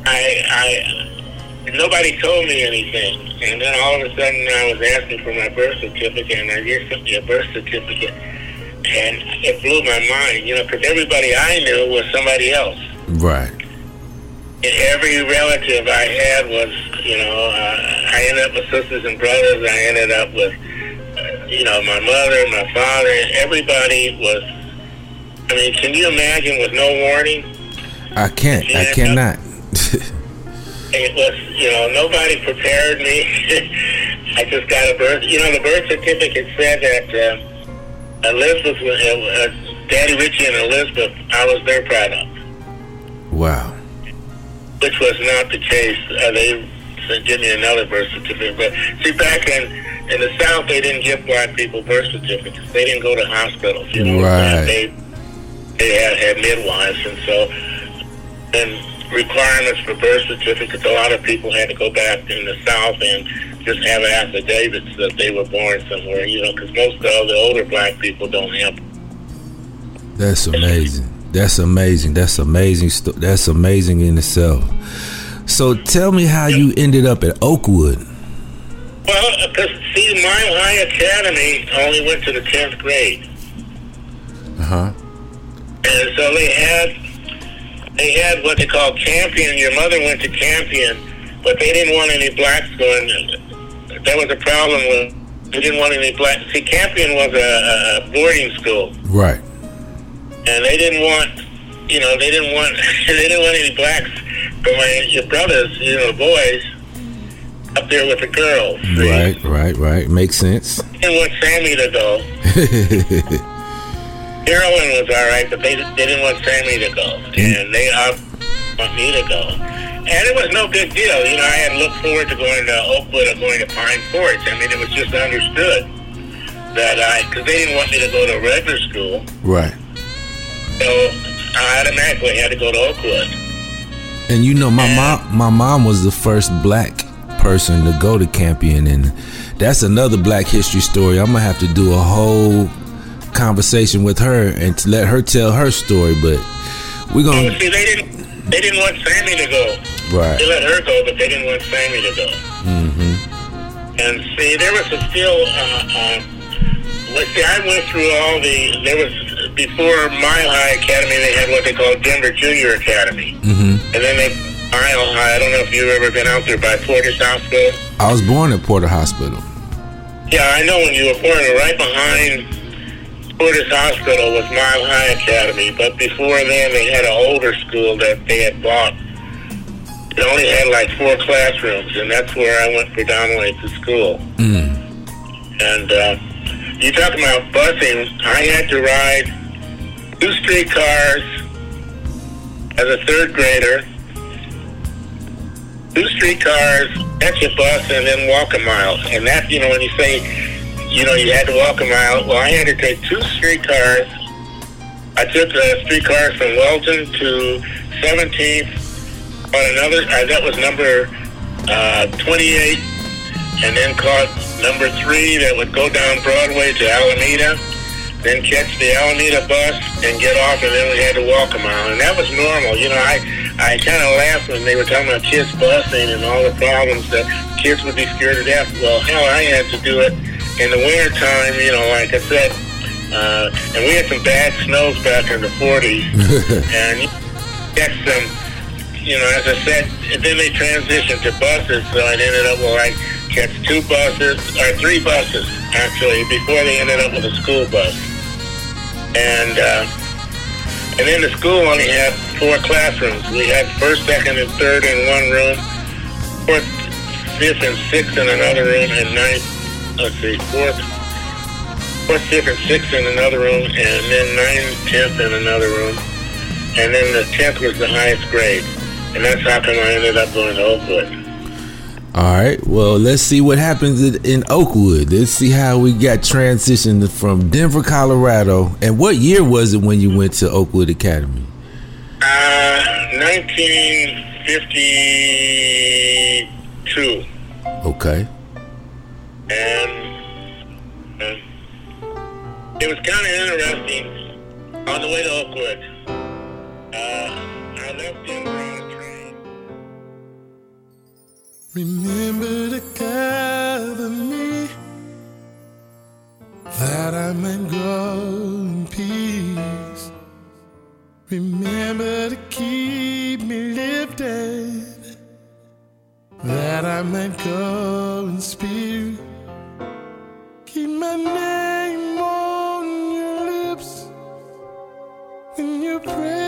I, I, nobody told me anything, and then all of a sudden, I was asking for my birth certificate, and I just sent me a birth certificate, and it blew my mind, you know, because everybody I knew was somebody else. right? And every relative I had was, you know, uh, I ended up with sisters and brothers. I ended up with, uh, you know, my mother, my father. Everybody was. I mean, can you imagine with no warning? I can't, I cannot. It was, you know, nobody prepared me. I just got a birth. You know, the birth certificate said that uh, Elizabeth, uh, uh, Daddy Richie and Elizabeth, I was their product. wow. which was not the case. Uh, they said, give me another birth certificate. But see, back in in the South, they didn't give black people birth certificates. They didn't go to hospitals. You know, Right. they they had, had midwives, and so and requirements for birth certificates. A lot of people had to go back in the South and just have affidavits that they were born somewhere. You know, because most of the older black people don't have That's amazing. That's amazing. That's amazing. That's amazing in itself. So tell me how you ended up at Oakwood. Well, because see, my High Academy only went to the tenth grade, Uh huh. and so they had they had what they call Campion. Your mother went to Campion, but they didn't want any blacks going. That was a problem with they didn't want any black. See, Campion was a, a boarding school, Right. and they didn't want you know they didn't want they didn't want any blacks. But my your brothers, you know, boys, up there with the girls. see? Right. Right. Right. Makes sense. They didn't want Sammy to go. Heroin was all right, but they they didn't want Sammy to go, and they uh, want me to go. And it was no big deal, you know. I had looked forward to going to Oakwood or going to Pine Forge. I mean, it was just understood that I, because they didn't want me to go to regular school, right. so I automatically had to go to Oakwood. And you know, my mom, my mom was the first black person to go to Campion, and that's another Black History story. I'm gonna have to do a whole conversation with her and to let her tell her story. But we're gonna see, they didn't they didn't want Sammy to go. right. They let her go, but they didn't want Sammy to go. Mm-hmm. And see, there was a still. Uh, uh, let's see, I went through all the. There was before Mile High Academy. They had what they called Denver Junior Academy, mm-hmm. and then they Mile High. I don't know if you've ever been out there by Porter's Hospital. I was born at Porter Hospital. Yeah, I know when you were born, right behind Porter's Hospital was Mile High Academy. But before then, they had an older school that they had bought. It only had like four classrooms, and that's where I went predominantly to school. Mm. And uh, you talk about busing? I had to ride two streetcars as a third grader, two streetcars, catch a bus, and then walk a mile. And that, you know, when you say, you know, you had to walk a mile, well, I had to take two streetcars. I took the streetcars from Welton to 17th on another, uh, that was number uh, 28, and then caught number three that would go down Broadway to Alameda, then catch the Alameda bus and get off, and then we had to walk a mile. And that was normal. You know, I, I kind of laughed when they were talking about kids busing and all the problems that kids would be scared to death. Well, hell, I had to do it in the wintertime, you know, like I said. Uh, and we had some bad snows back in the 40s. and you catch some, you know, as I said, and then they transitioned to buses, so I ended up where I catch two buses, or three buses, actually, before they ended up with a school bus. And, uh, and then the school only had four classrooms. We had first, second, and third in one room, fourth, fifth, and sixth in another room, and ninth, let's see, fourth, fourth, fifth, and sixth in another room, and then ninth, tenth in another room. And then the tenth was the highest grade. And that's how come I ended up going to Oakwood. All right. Well, let's see what happens in, in Oakwood. Let's see how we got transitioned from Denver, Colorado. And what year was it when you went to Oakwood Academy? Uh, 1952. Okay. And uh, it was kind of interesting on the way to Oakwood. Uh, I left Denver on a train. Remember to cover me that I might grow in peace. Remember to keep me lifted that I might go in spirit. Keep my name on your lips when you pray.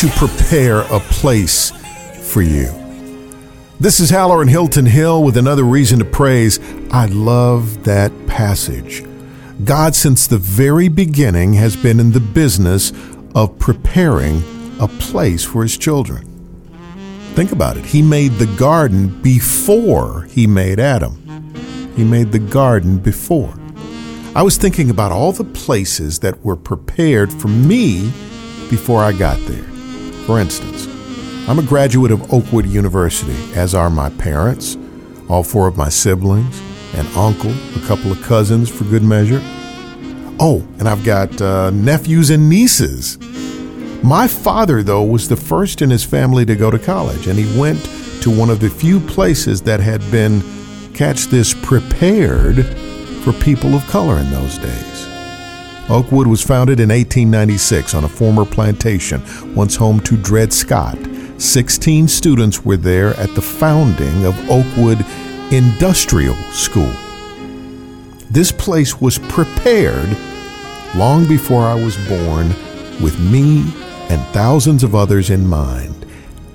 To prepare a place for you. This is Hallerin Hilton Hill with another reason to praise. I love that passage. God, since the very beginning, has been in the business of preparing a place for his children. Think about it. He made the garden before he made Adam. He made the garden before. I was thinking about all the places that were prepared for me before I got there. For instance, I'm a graduate of Oakwood University, as are my parents, all four of my siblings, an uncle, a couple of cousins for good measure. Oh, and I've got uh, nephews and nieces. My father, though, was the first in his family to go to college, and he went to one of the few places that had been, catch this, prepared for people of color in those days. Oakwood was founded in 1896 on a former plantation, once home to Dred Scott, 16 students were there at the founding of Oakwood Industrial School. This place was prepared long before I was born with me and thousands of others in mind.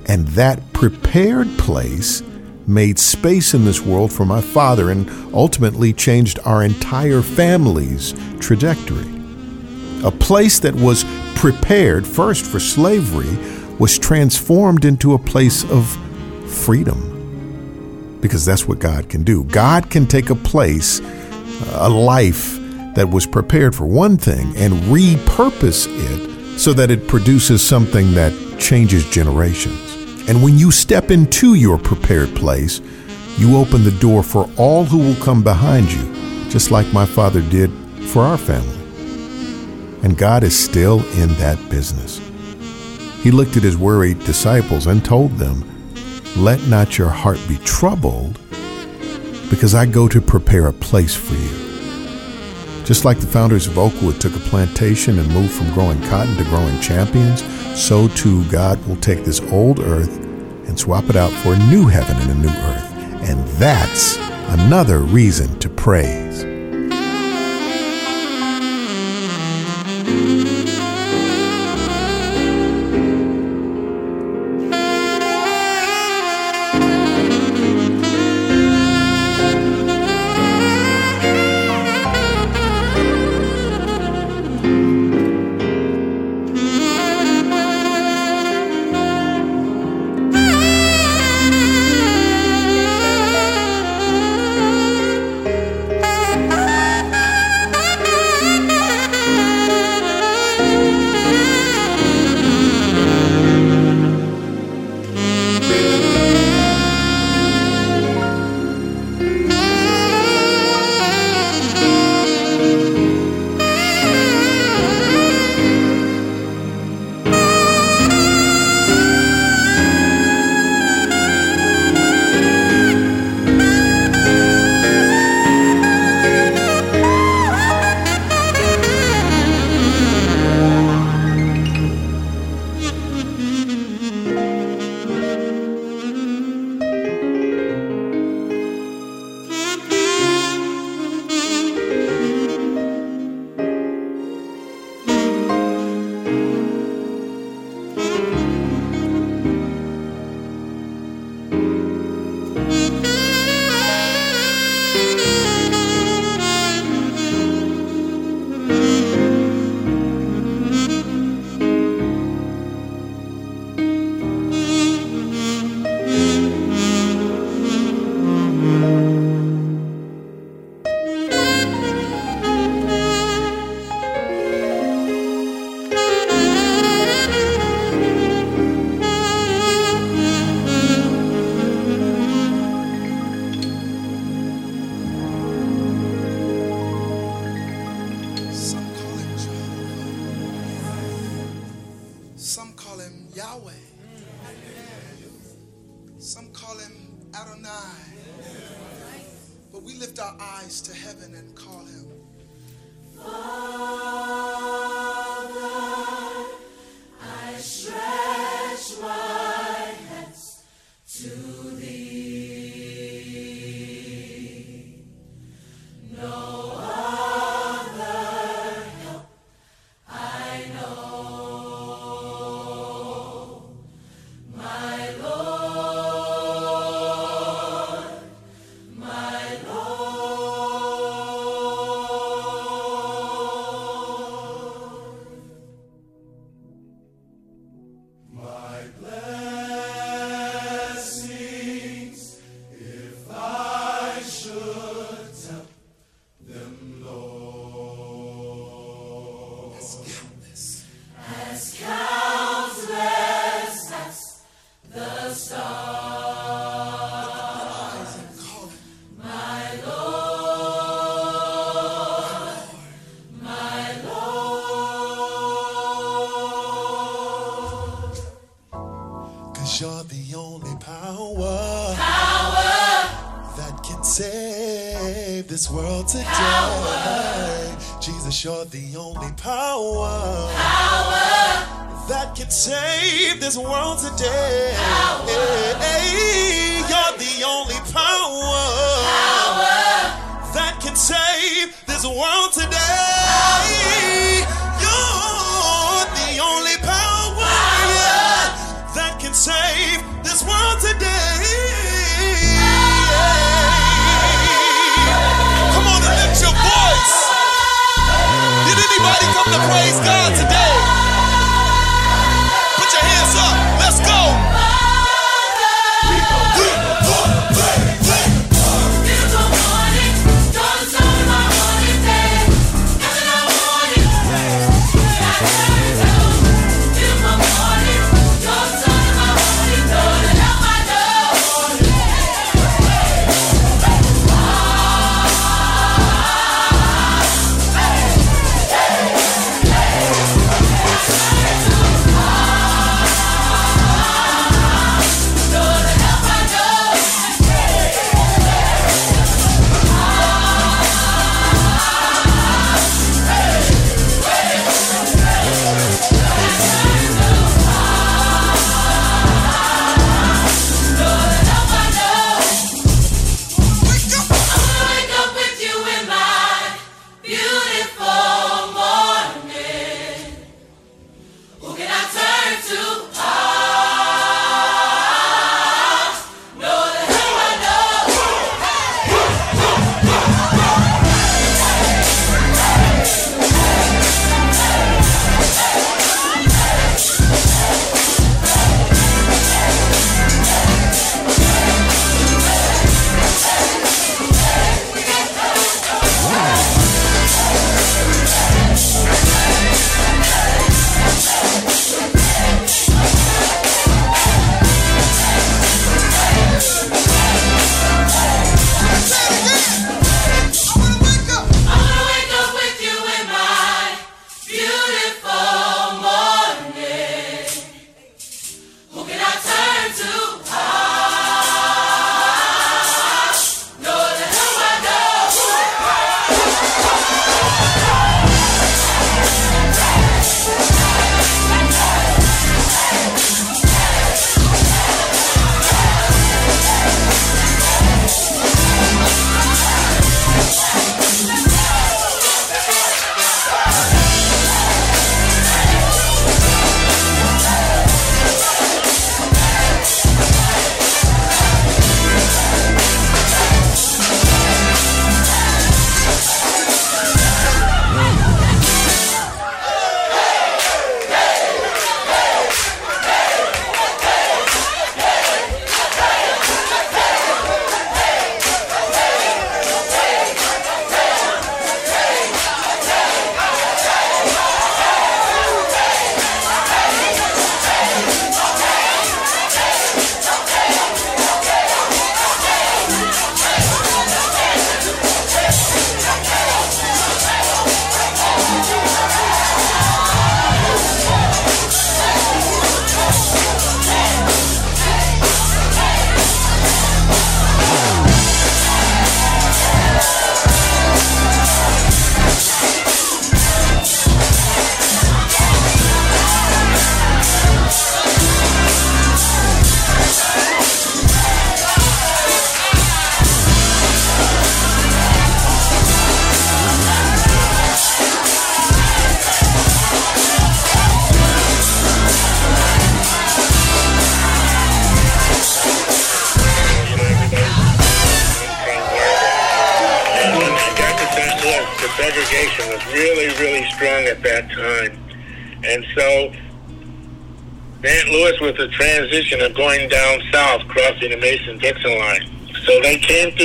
And that prepared place made space in this world for my father and ultimately changed our entire family's trajectory. A place that was prepared first for slavery was transformed into a place of freedom. Because that's what God can do. God can take a place, a life that was prepared for one thing, and repurpose it so that it produces something that changes generations. And when you step into your prepared place, you open the door for all who will come behind you, just like my father did for our family. And God is still in that business. He looked at his worried disciples and told them, Let not your heart be troubled, because I go to prepare a place for you. Just like the founders of Oakwood took a plantation and moved from growing cotton to growing champions, so too God will take this old earth and swap it out for a new heaven and a new earth. And that's another reason to praise.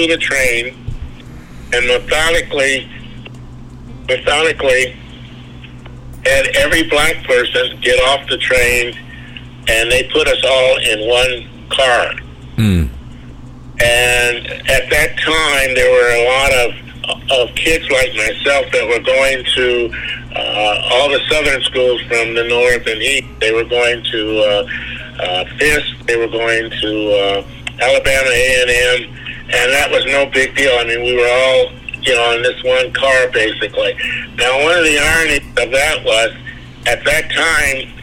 Through the train and methodically, methodically had every black person get off the train and they put us all in one car. And at that time, there were a lot of of kids like myself that were going to uh, all the southern schools from the north and east. They were going to uh, uh, Fisk. They were going to uh, Alabama A and that was no big deal. I mean, we were all you know in this one car basically. Now, one of the ironies of that was at that time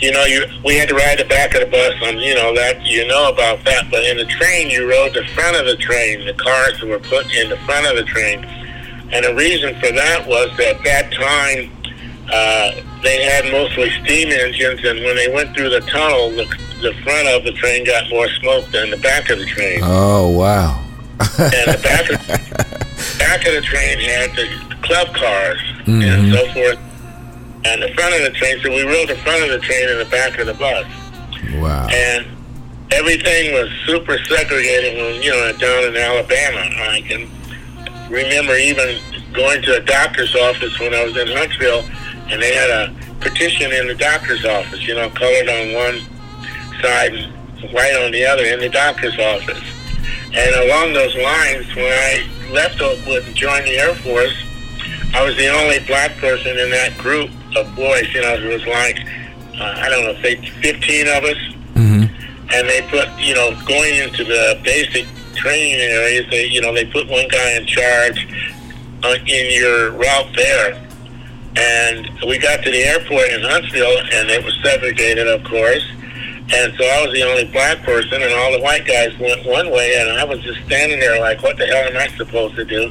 you know, you we had to ride the back of the bus, and you know that you know about that. But in the train, you rode the front of the train. The cars were put in the front of the train, and the reason for that was that that time uh, they had mostly steam engines, and when they went through the tunnel, the, the front of the train got more smoke than the back of the train. Oh wow. And the back of, back of the train had the club cars and Mhm. so forth. And the front of the train, so we rode the front of the train and the back of the bus. Wow. And everything was super segregated when, you know, down in Alabama. I can remember even going to a doctor's office when I was in Huntsville, and they had a petition in the doctor's office, you know, colored on one side and white on the other in the doctor's office. And along those lines, when I left Oakwood and joined the Air Force, I was the only black person in that group of boys. You know, it was like, uh, I don't know, say 15 of us. And they put, you know, going into the basic training areas, they, you know, they put one guy in charge uh, in your route there. And we got to the airport in Huntsville, and it was segregated, of course. And so I was the only black person, and all the white guys went one way, and I was just standing there like, what the hell am I supposed to do?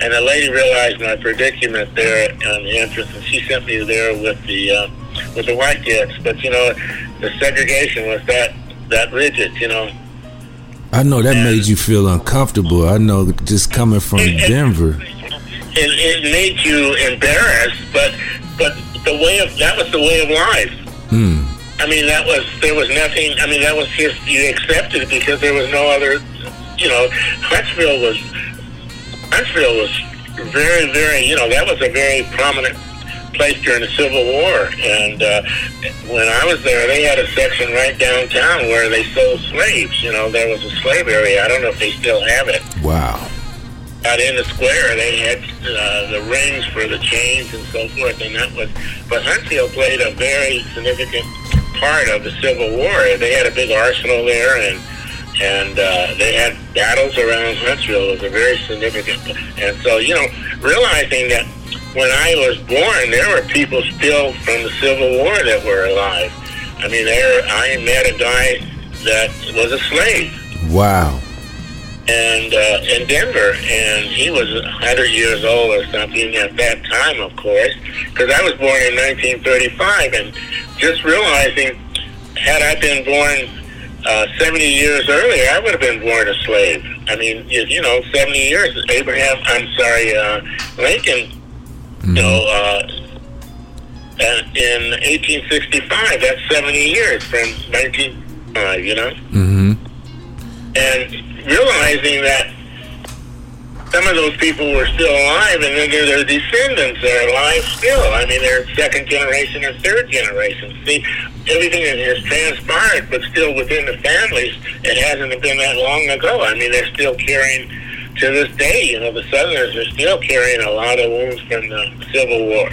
And the lady realized my predicament there on the entrance, and she sent me there with the uh, with the white kids. But you know, the segregation was that that rigid. You know, I know that made you feel uncomfortable. I know just coming from Denver. it, it made you embarrassed, but but the way of that was the way of life. Hmm. I mean, that was there was nothing. I mean, that was just you accepted it because there was no other. You know, Huntsville was Huntsville was very, very. You know, that was a very prominent place during the Civil War. And uh, when I was there, they had a section right downtown where they sold slaves. You know, there was a slave area. I don't know if they still have it Wow. out in the square, they had uh, the rings for the chains and so forth, and that was. But Huntsville played a very significant part of the Civil War. They had a big arsenal there, and and uh, they had battles around Huntsville. It was a very significant, and so you know, realizing that when I was born, there were people still from the Civil War that were alive. I mean, there I met a guy that was a slave Wow. And uh, in Denver, and he was 100 years old or something at that time, of course, because I was born in 1935, and just realizing, had I been born uh, 70 years earlier, I would have been born a slave. I mean, you, you know, 70 years. Abraham, I'm sorry, uh, Lincoln, you know, uh, in 1865, that's 70 years from 1905, you know? Mm-hmm. and realizing that some of those people were still alive, and then their descendants are alive still. I mean, they're second generation or third generation. See, everything has transpired, but still within the families, it hasn't been that long ago. I mean, they're still carrying to this day. You know, the Southerners are still carrying a lot of wounds from the Civil War.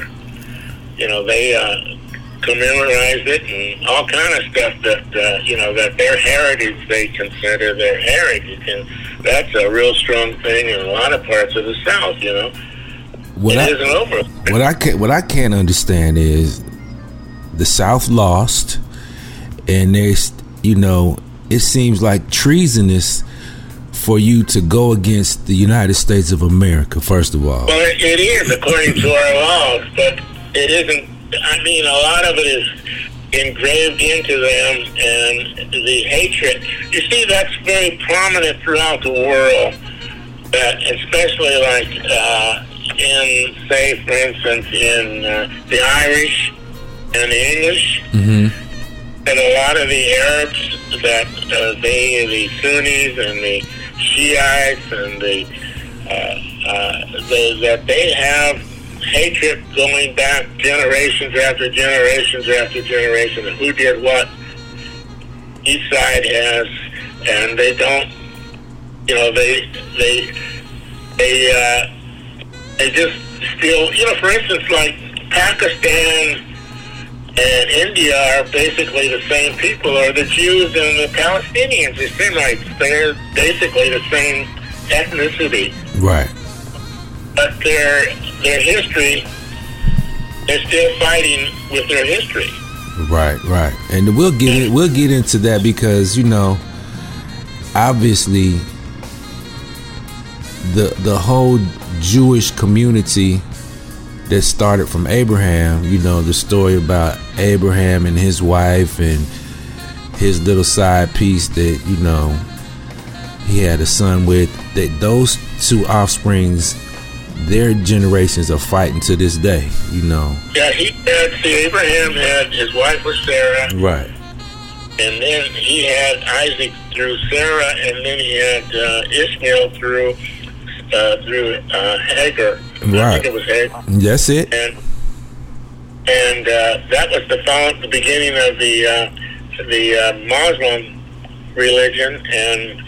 You know, they uh, commemorized it and all kind of stuff that uh, you know that their heritage they consider their heritage, and that's a real strong thing in a lot of parts of the South. You know, What it I, isn't over. what I can what I can't understand is the South lost, and there's you know it seems like treasonous for you to go against the United States of America. First of all, Well, it, it is according to our laws, but it isn't. I mean, a lot of it is engraved into them, and the hatred. You see, that's very prominent throughout the world. That, especially like uh, in, say, for instance, in uh, the Irish and the English, mm-hmm. and a lot of the Arabs that uh, they, the Sunnis and the Shiites and the, uh, uh, the that they have hatred going back generations after generations after generations of who did what each side has, and they don't, you know, they they they uh, they just still, you know, for instance, like Pakistan and India are basically the same people, or the Jews and the Palestinians, the Semites. They're basically the same ethnicity, right? But their their history, they're still fighting with their history. Right, right, and we'll get it. We'll get into that because you know, obviously, the the whole Jewish community that started from Abraham. You know, the story about Abraham and his wife and his little side piece that you know he had a son with. That those two offsprings, their generations are fighting to this day. You know, Yeah, he had, see, Abraham had, his wife was Sarah, right. and then he had Isaac through Sarah, and then he had uh, Ishmael through uh, through uh, Hagar. I Right. think it was Hagar. That's it. And and uh, that was the found, the beginning of the uh, the uh, Muslim religion, and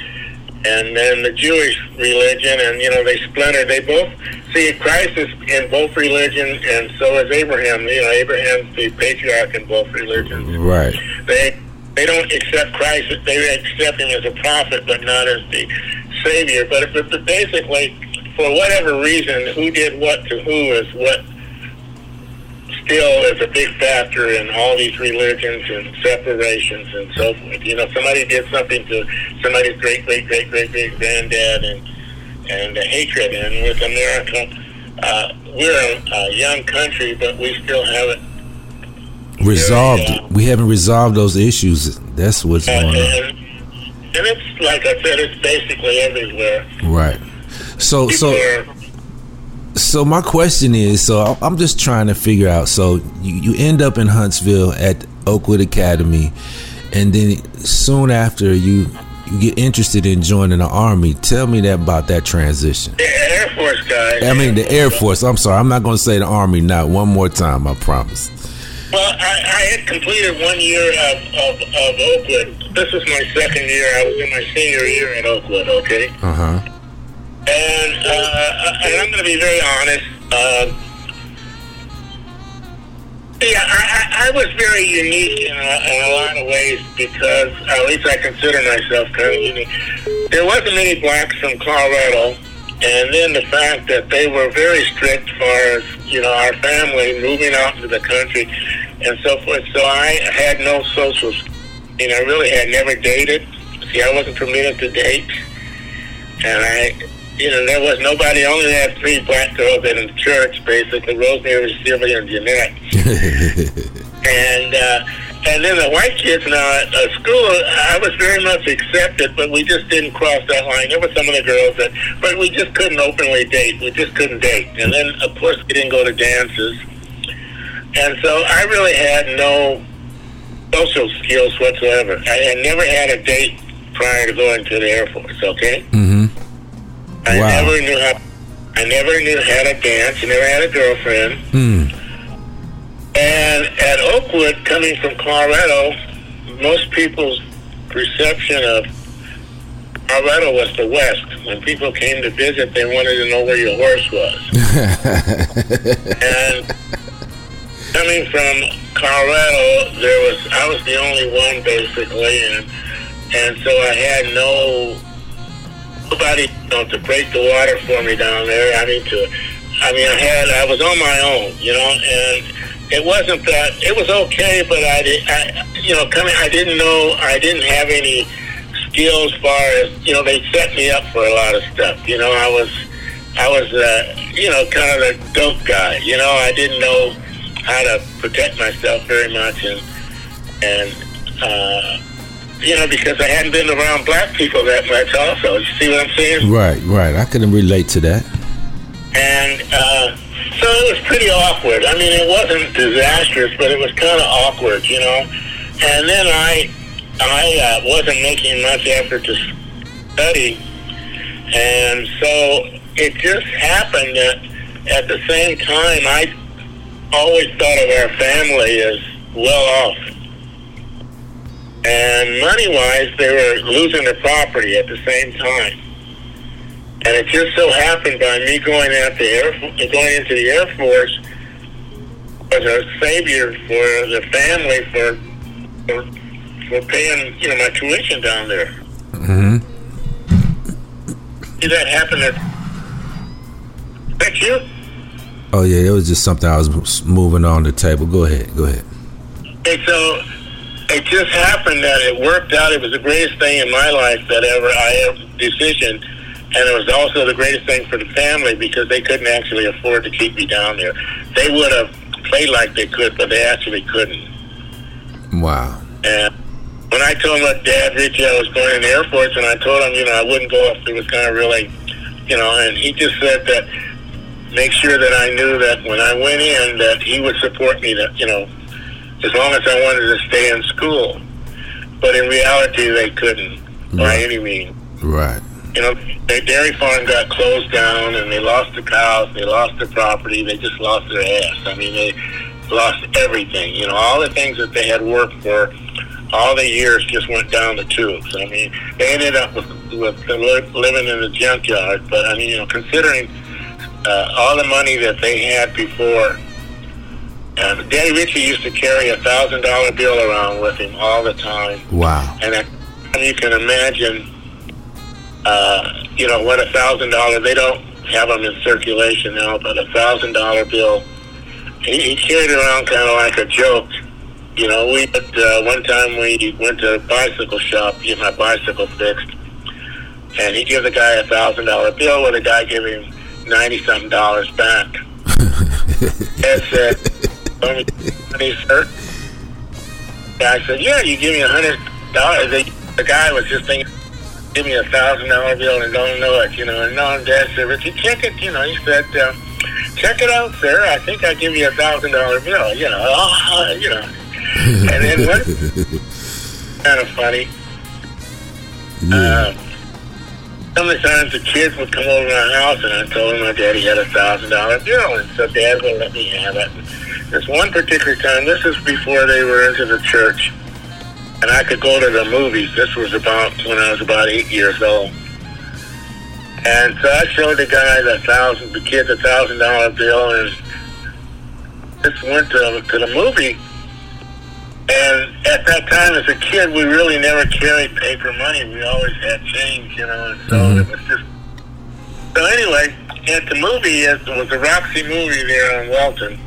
and then the Jewish religion, and you know they splintered. They both see Christ is in both religions, and so is Abraham. You know, Abraham's the patriarch in both religions. Right. They they don't accept Christ. They accept him as a prophet, but not as the savior. But, but, but basically, for whatever reason, who did what to who is what still is a big factor in all these religions and separations and so forth. You know, somebody did something to somebody's great, great, great, great, great granddad, and and uh, hatred. And with America, uh, we're a, young country, but we still haven't. Resolved. We haven't resolved those issues. That's what's Uh, going on. and, and it's like I said, it's basically everywhere. Right. So People so are so my question is so I'm just trying to figure out so you, you end up in Huntsville at Oakwood Academy and then soon after you you get interested in joining the army. Tell me that about that transition. the Air Force guys. I mean the Air Force. I'm sorry. I'm not going to say the army not one more time, I promise. Well, I, I had completed one year of, of, of Oakwood. This was my second year. I was in my senior year at Oakwood, okay? Uh-huh. And, uh, and I'm going to be very honest. Uh, yeah, I, I, was very unique in a, in a lot of ways because, at least I consider myself kind of unique. There wasn't many blacks from Colorado, and then the fact that they were very strict as, you know, our family moving out into the country and so forth. So I had no socials, know, I really had never dated. See, I wasn't permitted to date. And I, you know, there was nobody, only had three black girls in the church, basically, Rosemary, Sylvia, and Jeanette. and uh, and then the white kids now at uh, school, I was very much accepted, but we just didn't cross that line. There were some of the girls that, but we just couldn't openly date. We just couldn't date. And then, of course, we didn't go to dances. And so I really had no social skills whatsoever. I had never had a date prior to going to the Air Force, okay? Mm-hmm. I Wow. never knew how. I never knew how to dance. I never had a girlfriend. Hmm. And at Oakwood, coming from Colorado, most people's perception of Colorado was the West. When people came to visit, they wanted to know where your horse was. and coming from Colorado, there was I was the only one basically, and and so I had no nobody you know, to break the water for me down there. I mean to, I mean I had I was on my own, you know, and it wasn't that it was okay, but I did, I you know coming I didn't know I didn't have any skills far as you know they set me up for a lot of stuff. You know I was I was uh, you know kind of the dope guy. You know I didn't know how to protect myself very much and and. uh you know, because I hadn't been around black people that much also. You see what I'm saying? Right, right. I couldn't relate to that. And uh, so it was pretty awkward. I mean, it wasn't disastrous, but it was kind of awkward, you know. And then I, I uh, wasn't making much effort to study, and so it just happened that at the same time, I always thought of our family as well off. And money-wise, they were losing their property at the same time. And it just so happened by me going out the air, going into the Air Force was a savior for the family for for, for paying you know my tuition down there. Mm-hmm. See that happen at that you? Oh yeah, it was just something I was moving on the table. Go ahead, go ahead. And so it just happened that it worked out. It was the greatest thing in my life that ever I ever decision, and it was also the greatest thing for the family because they couldn't actually afford to keep me down there. They would have played like they could, but they actually couldn't. Wow. And when I told my dad, Richie, I was going in the Air Force, and I told him, you know, I wouldn't go if it was going to really, you know, and he just said that make sure that I knew that when I went in that he would support me, that, you know, as long as I wanted to stay in school. But in reality, they couldn't by any means. Right. You know, their dairy farm got closed down, and they lost the cows, they lost their property, they just lost their ass. I mean, they lost everything. You know, all the things that they had worked for, all the years just went down the tubes. I mean, they ended up with, with living in the junkyard. But I mean, you know, considering uh, all the money that they had before, uh, Daddy Richie used to carry a thousand dollar bill around with him all the time. Wow. And that, you can imagine, uh, you know, what a thousand dollar, they don't have them in circulation now, but a thousand dollar bill, he, he carried it around kind of like a joke. You know, we had, uh, one time we went to a bicycle shop, get my bicycle fixed, and he gave the guy a thousand dollar bill, where the guy gave him ninety something dollars back. That's said, "Let me, money, sir." Guy said, "Yeah, you give me a hundred dollars." The, guy was just thinking, "Give me a thousand dollar bill and don't know it," you know. And no, Dad said, "Richie, check it." You know, he said, uh, "Check it out, sir. I think I give you a thousand dollar bill." You know, oh, you know. And then what? kind of funny. Uh, sometimes the kids would come over to my house, and I told them my daddy had a thousand dollar bill, and so Dad would let me have it. This one particular time, this is before they were into the church, and I could go to the movies. This was about when I was about eight years old. And so I showed the guy the thousand, the kid the thousand dollar bill, and just went to, to the movie. And at that time, as a kid, we really never carried paper money. We always had change, you know, and so mm-hmm. it was just. So anyway, at the movie, it was a Roxy movie there on Welton.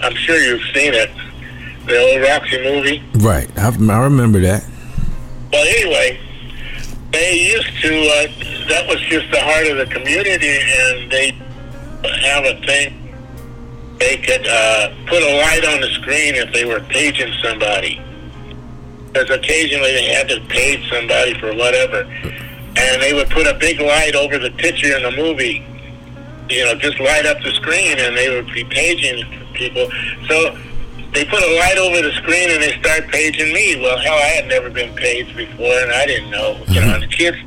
I'm sure you've seen it, the old Roxy movie. Right. I, I remember that. Well, anyway, they used to. Uh, that was just the heart of the community, and they have a thing. They could uh, put a light on the screen if they were paging somebody. Because occasionally they had to page somebody for whatever, and they would put a big light over the picture in the movie. You know, just light up the screen, and they would be paging people. So they put a light over the screen and they start paging me. Well, hell, I had never been paged before, and I didn't know. You know, mm-hmm. and the kids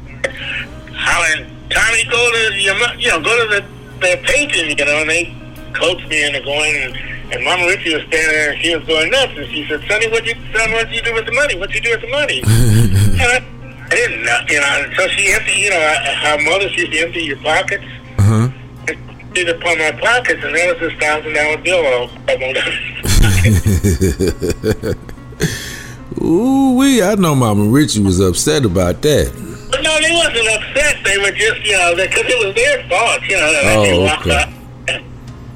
hollering, "Tommy, go to your, you know, go to the the paging," you know, and they coaxed me into going. And, and Mama Richie was standing there, and she was going nuts. And she said, "Sonny, what you, son, what you do with the money? What you do with the money?" and I, I didn't know, you know. So she emptied, you know, uh, how mothers used to empty your pockets. Did upon my pockets, and there was this thousand dollar bill all Ooh wee! I know Mama Richie was upset about that. But no, they wasn't upset. They were just, you know, because it was their fault, you know. that Oh, okay.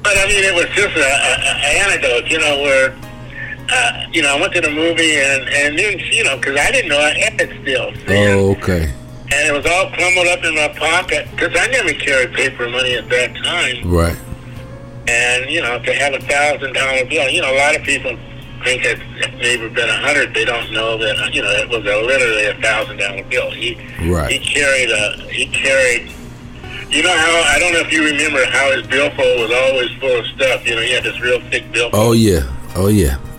But I mean, it was just a, a, a anecdote, you know, where, uh, you know, I went to the movie and and then, you know, because I didn't know I had it still, Oh, okay. And it was all crumbled up in my pocket because I never carried paper money at that time. Right. And you know, to have a thousand dollar bill, you know, a lot of people think it maybe been a hundred. They don't know that you know it was a, literally a thousand dollar bill. He Right. he carried a he carried. You know how I don't know if you remember how his billfold was always full of stuff. You know, he had this real thick billfold, Oh yeah. Oh yeah.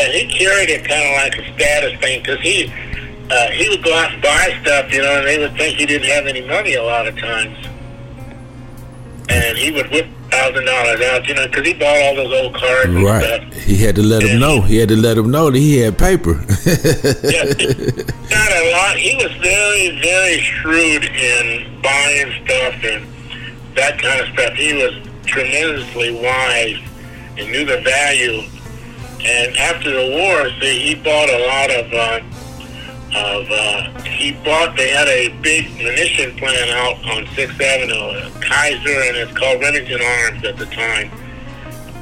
and he carried it kind of like a status thing because he uh, he would go out and buy stuff, you know, and they would think he didn't have any money a lot of times. And he would whip thousand dollars out, you know, because he bought all those old cars and right. stuff. He had to let him know. He had to let him know that he had paper. yeah, Not a lot. He was very, very shrewd in buying stuff and that kind of stuff. He was tremendously wise and knew the value. And after the war, see, he bought a lot of. Uh, of uh, he bought. They had a big munition plant out on Sixth Avenue, Kaiser, and it's called Remington Arms at the time.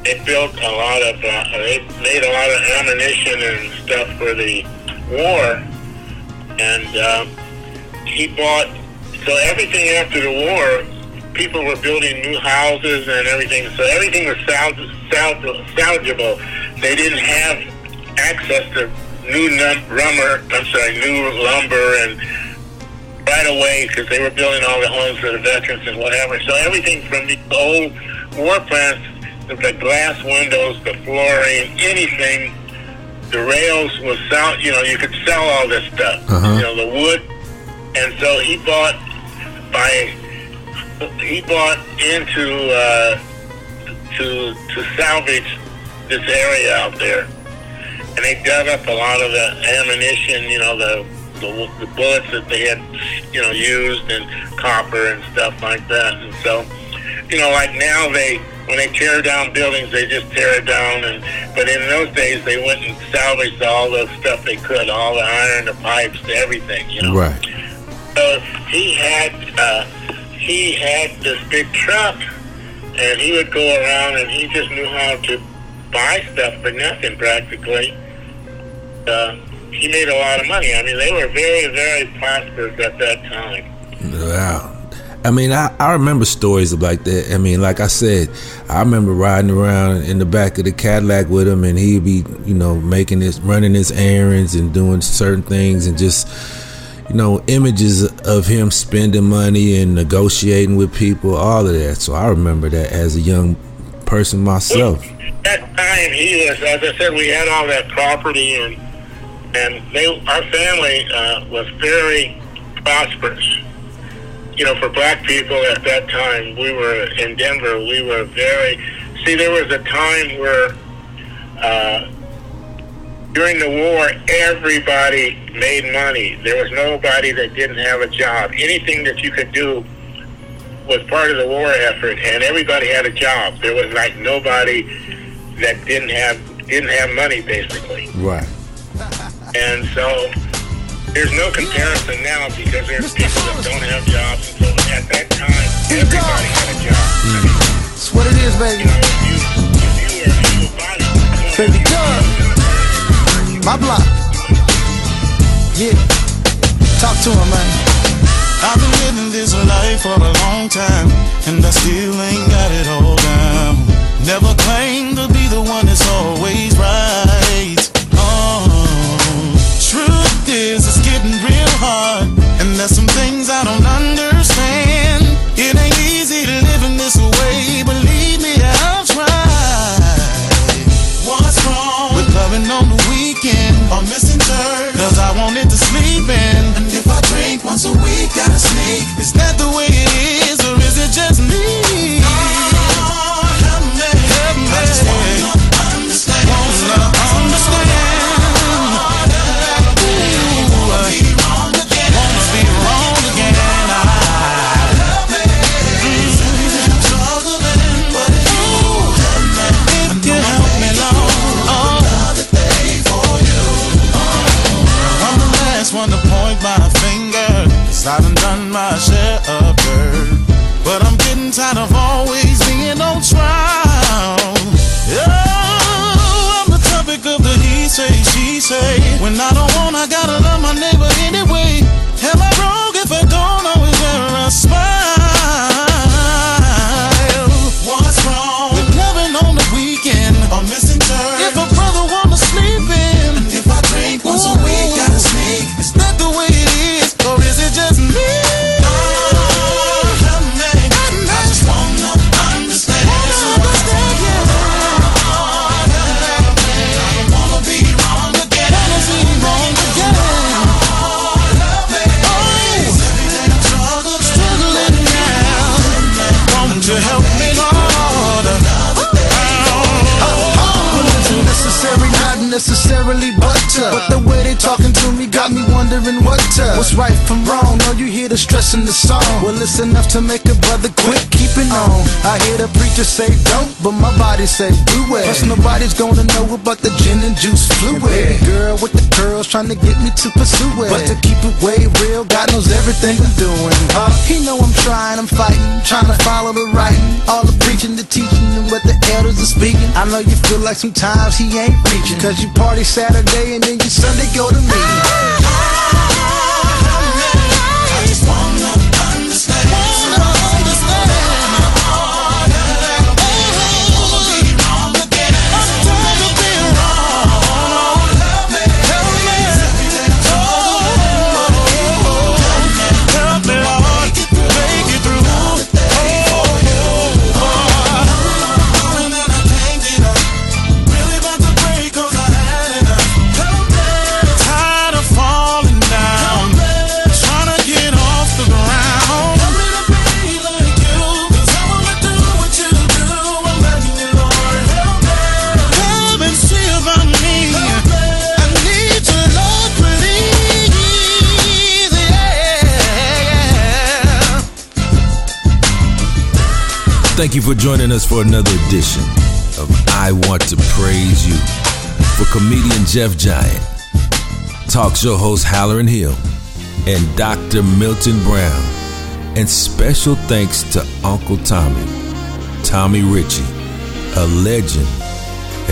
they built a lot of, uh, they made a lot of ammunition and stuff for the war, and uh, he bought. So everything after the war, people were building new houses and everything. So everything was salv- salv- salvageable. They didn't have access to new num- lumber. I'm sorry, new lumber and right away because they were building all the homes for the veterans and whatever. So everything from the old war plants, the the glass windows, the flooring, anything, the rails was sell. You know, you could sell all this stuff. Uh-huh. You know, the wood, and so he bought by he bought into uh, to to salvage this area out there, and they dug up a lot of the ammunition. You know, the the, the bullets that they had, you know, used and copper and stuff like that. And so, you know, like now they when they tear down buildings, they just tear it down. And but in those days, they went and salvaged all the stuff they could, all the iron, the pipes, everything. You know. Right. So he had uh, he had this big truck, and he would go around, and he just knew how to buy stuff for nothing practically. Uh, he made a lot of money. I mean, they were very, very prosperous at that time. Wow. I mean, I, I remember stories like that. I mean, like I said, I remember riding around in the back of the Cadillac with him, and he'd be, you know, making his, running his errands and doing certain things, and just, you know, images of him spending money and negotiating with people, all of that. So I remember that as a young person myself. that time he was, as I said, we had all that property and and they, our family uh, was very prosperous. You know, for black people at that time, we were in Denver. We were very. See, there was a time where uh, during the war, everybody made money. There was nobody that didn't have a job. Anything that you could do was part of the war effort, and everybody had a job. There was like nobody that didn't have didn't have money, basically. Right. And so there's no comparison now because there's people that don't have jobs. And so at that time, everybody had a job. That's what it is, baby. Baby Doug. My block. Yeah. Talk to him, man. I've been living this life for a long time, and I still ain't got it all down. Never claimed to be the one that's always right. Hard, and there's some things I don't understand. It ain't easy in this way, believe me, I've tried. What's wrong with loving on the weekend or missing church? Cause I wanted to sleep in. And if I drink once a week, gotta sneak. Is that the way it is trial. Oh, I'm the topic of the he say, she say. When I don't want, I gotta love my neighbor wondering what to. What's right from wrong? Know you hear the stress in the song. Well, it's enough to make a brother quit keeping on. I hear the preacher say don't, but my body say do it. Plus nobody's gonna know about the gin and juice fluid. Baby girl with the curls trying to get me to pursue it. But to keep it way real, God knows everything I'm doing. Huh? He know I'm trying, I'm fighting, trying to follow the writing. All the preaching, the teaching, and what the elders are speaking. I know you feel like sometimes he ain't reaching. Cause you party Saturday and then you Sunday go to me. Thank you for joining us for another edition of I Want to Praise You for comedian Jeff Giant, talk show host Hallerin Hill, and Dr. Milton Brown. And special thanks to Uncle Tommy, Tommy Richie, a legend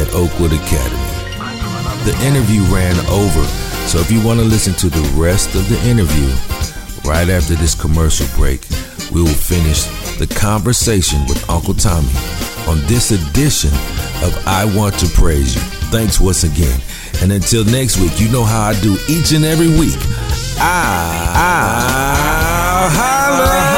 at Oakwood Academy. The interview ran over, so if you want to listen to the rest of the interview, right after this commercial break, we will finish the conversation with Uncle Tommy on this edition of I Want to Praise You. Thanks once again. And until next week, you know how I do each and every week. I, I Let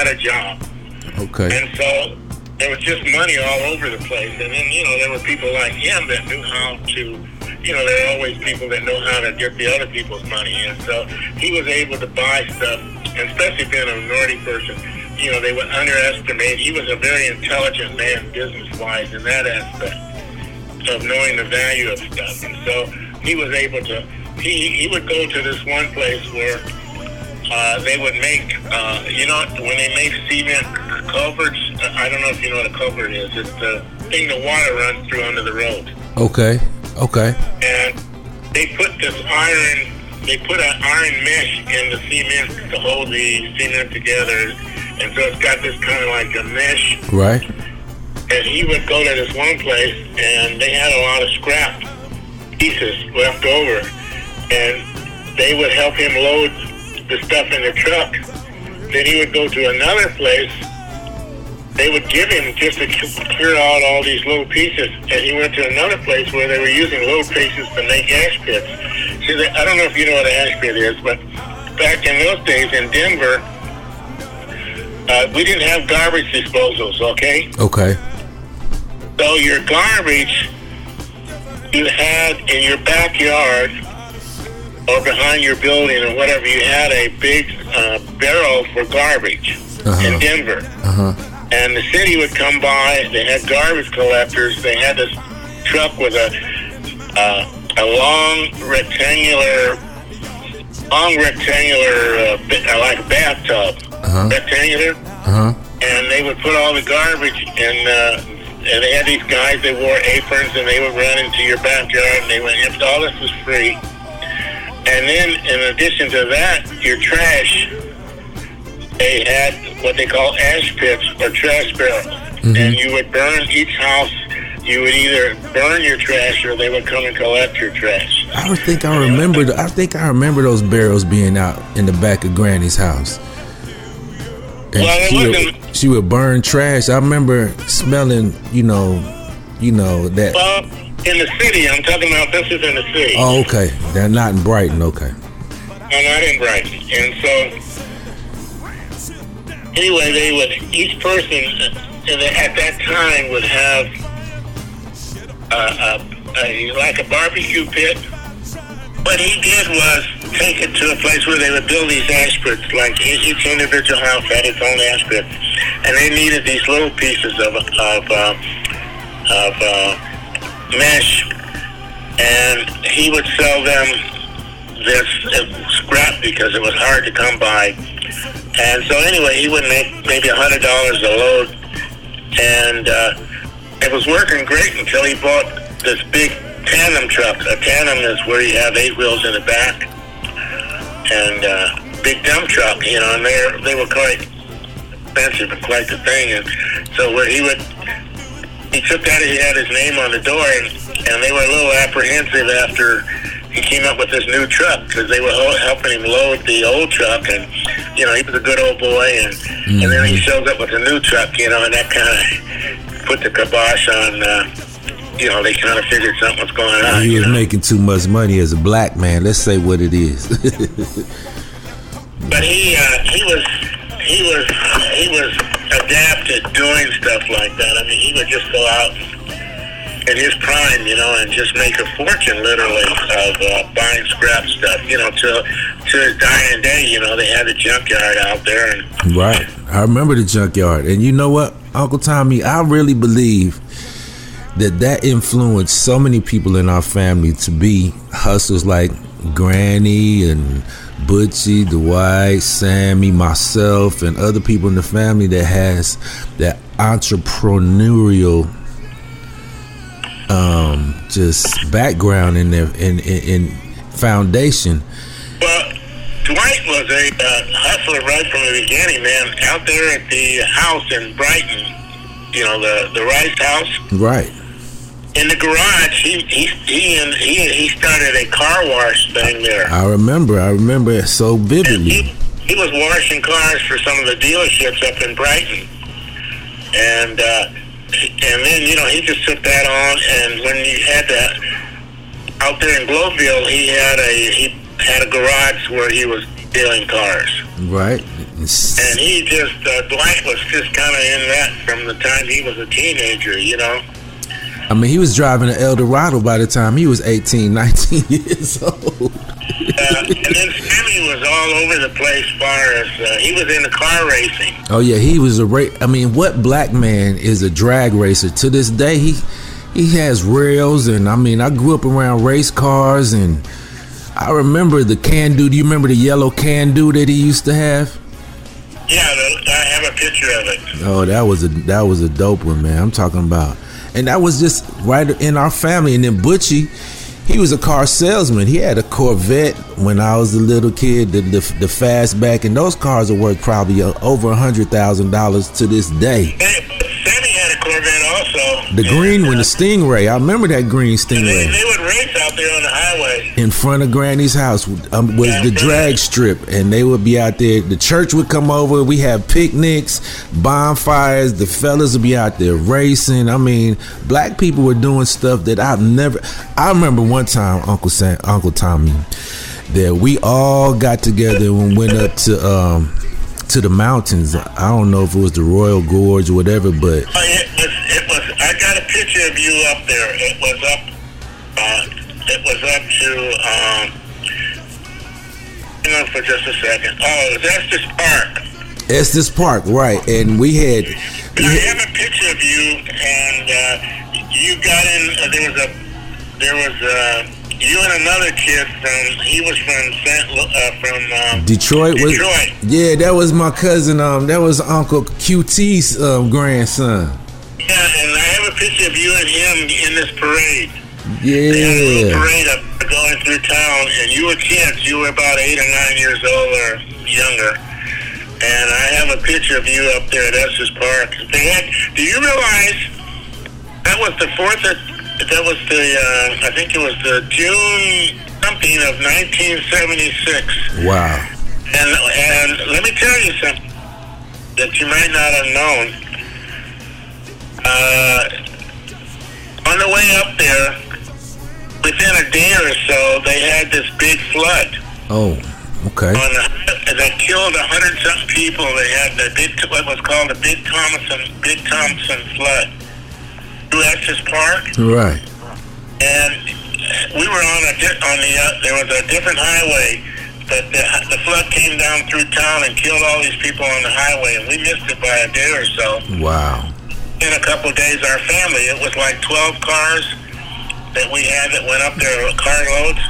had a job. Okay. And so there was just money all over the place. And then, you know, there were people like him that knew how to, you know, there are always people that know how to get the other people's money. And so he was able to buy stuff, especially being a minority person, you know, they would underestimate. He was a very intelligent man business-wise in that aspect of knowing the value of stuff. And so he was able to, he, he would go to this one place where uh, they would make, uh, you know, when they make cement culverts, I don't know if you know what a culvert is. It's the thing the water runs through under the road. Okay. Okay. And they put this iron, they put an iron mesh in the cement to hold the cement together. And so it's got this kind of like a mesh Right. and he would go to this one place and they had a lot of scrap pieces left over and they would help him load the stuff in the truck then he would go to another place they would give him just to clear out all these little pieces. And he went to another place where they were using little pieces to make ash pits. See, i don't know if you know what an ash pit is but back in those days in denver uh, we didn't have garbage disposals okay? Okay. so your garbage you had in your backyard or behind your building or whatever, you had a big uh, barrel for garbage in Denver. Uh huh. And the city would come by. They had garbage collectors. They had this truck with a uh, a long rectangular, long rectangular, uh, like a bathtub, Uh-huh. rectangular Uh huh. and they would put all the garbage in. Uh, and they had these guys. They wore aprons, and they would run into your backyard, and they went. If all this was free, and then in addition to that, your trash. They had what they call ash pits or trash barrels, mm-hmm. and you would burn each house. You would either burn your trash, or they would come and collect your trash. I think I remember. I think I remember those barrels being out in the back of Granny's house. And Well, she, would, she would burn trash. I remember smelling, you know, you know that. Well, in the city, I'm talking about. This is in the city. Oh, okay. They're not in Brighton. Okay. and not in Brighton. And so, anyway, they would each person uh, at that time would have uh, a, a like a barbecue pit. What he did was take it to a place where they would build these ash pits. Like each each individual house had its own ash pit, and they needed these little pieces of of uh, of uh, mesh, and he would sell them this uh, scrap because it was hard to come by. And so anyway, he would make maybe a hundred dollars a load, and uh, it was working great until he bought this big tandem truck. A tandem is where you have eight wheels in the back, and uh, big dump truck, you know, and they they were quite expensive and quite the thing. And so where he would he took that he had his name on the door, and, and they were a little apprehensive after he came up with this new truck because they were helping him load the old truck, and you know he was a good old boy, and and then he shows up with a new truck, you know, and that kind of put the kibosh on. Uh, you know, they kind of figured something was going on. He was making too much money as a black man. Let's say what it is. But he uh, he was he was he was adept at doing stuff like that. I mean, he would just go out in his prime, you know, and just make a fortune, literally, of uh, buying scrap stuff. You know, to to his dying day, you know, they had a junkyard out there, and Right. I remember the junkyard. And you know what, Uncle Tommy, I really believe that that influenced so many people in our family to be hustlers like Granny and Butchie, Dwight, Sammy, myself, and other people in the family that has that entrepreneurial um just background in their in in, in foundation. well, Dwight was a uh, hustler right from the beginning, man. Out there at the house in Brighton, you know, the the Rice House. Right. In the garage, he he he and he he started a car wash thing there. I remember, I remember it so vividly. he was washing cars for some of the dealerships up in Brighton, and uh, and then you know he just took that on, and when he had that out there in Globeville, he had a he had a garage where he was dealing cars. Right. And he just, uh, Dwight was just kind of in that from the time he was a teenager, you know. I mean, he was driving an Eldorado by the time he was 18, 19 years old. Uh, and then Sammy was all over the place far as, uh, he was into car racing. Oh yeah, he was a ra- I mean, what black man is a drag racer? To this day, he he has rails, and I mean, I grew up around race cars, and I remember the can do. Do you remember the yellow can do that he used to have? Yeah, I have a picture of it. Oh, that was a that was a dope one, man. I'm talking about, and that was just right in our family. And then Butchie, he was a car salesman. He had a Corvette when I was a little kid, the the, the fastback, and those cars are worth probably uh, over a hundred thousand dollars to this day. Sammy had a Corvette also. The green one, the Stingray. I remember that green Stingray. they would race there on the highway. In front of Granny's house um, was the drag strip, and they would be out there. The church would come over. We have picnics, bonfires. The fellas would be out there racing. I mean, black people were doing stuff that I've never. I remember one time, Uncle Sam, Uncle Tommy, that we all got together and went up to um to the mountains. I don't know if it was the Royal Gorge or whatever, but Oh, it was, it was, I got a picture of you up there. It was up, uh, it was up to, um, hang on for just a second. Oh, it was Estes Park. Estes Park, right? And we had I have a picture of you, and uh, you got in. Uh, there was a, there was a. you and another kid from. He was from St. Uh, from um, Detroit was Detroit. yeah, that was my cousin. Um, that was Uncle QT's um, grandson. Yeah, and I have a picture of you and him in this parade. They had a Yeah, parade up going through town, and you were kids. You were about eight or nine years old or younger. And I have a picture of you up there at Estes Park. They had. Do you realize that was the fourth? Of, that was the. Uh, I think it was the June something of 1976. wow. And and let me tell you something that you might not have known. Uh, on the way up there, within a day or so, they had this big flood. Oh, okay. On the, that killed a hundred something people. They had the big, what was called the Big Thompson, Big Thompson flood. Through Estes Park, Right. and we were on a di- on the uh, there was a different highway, but the, the flood came down through town and killed all these people on the highway, and we missed it by a day or so. Wow. In a couple of days, our family it was like twelve cars that we had that went up there, carloads.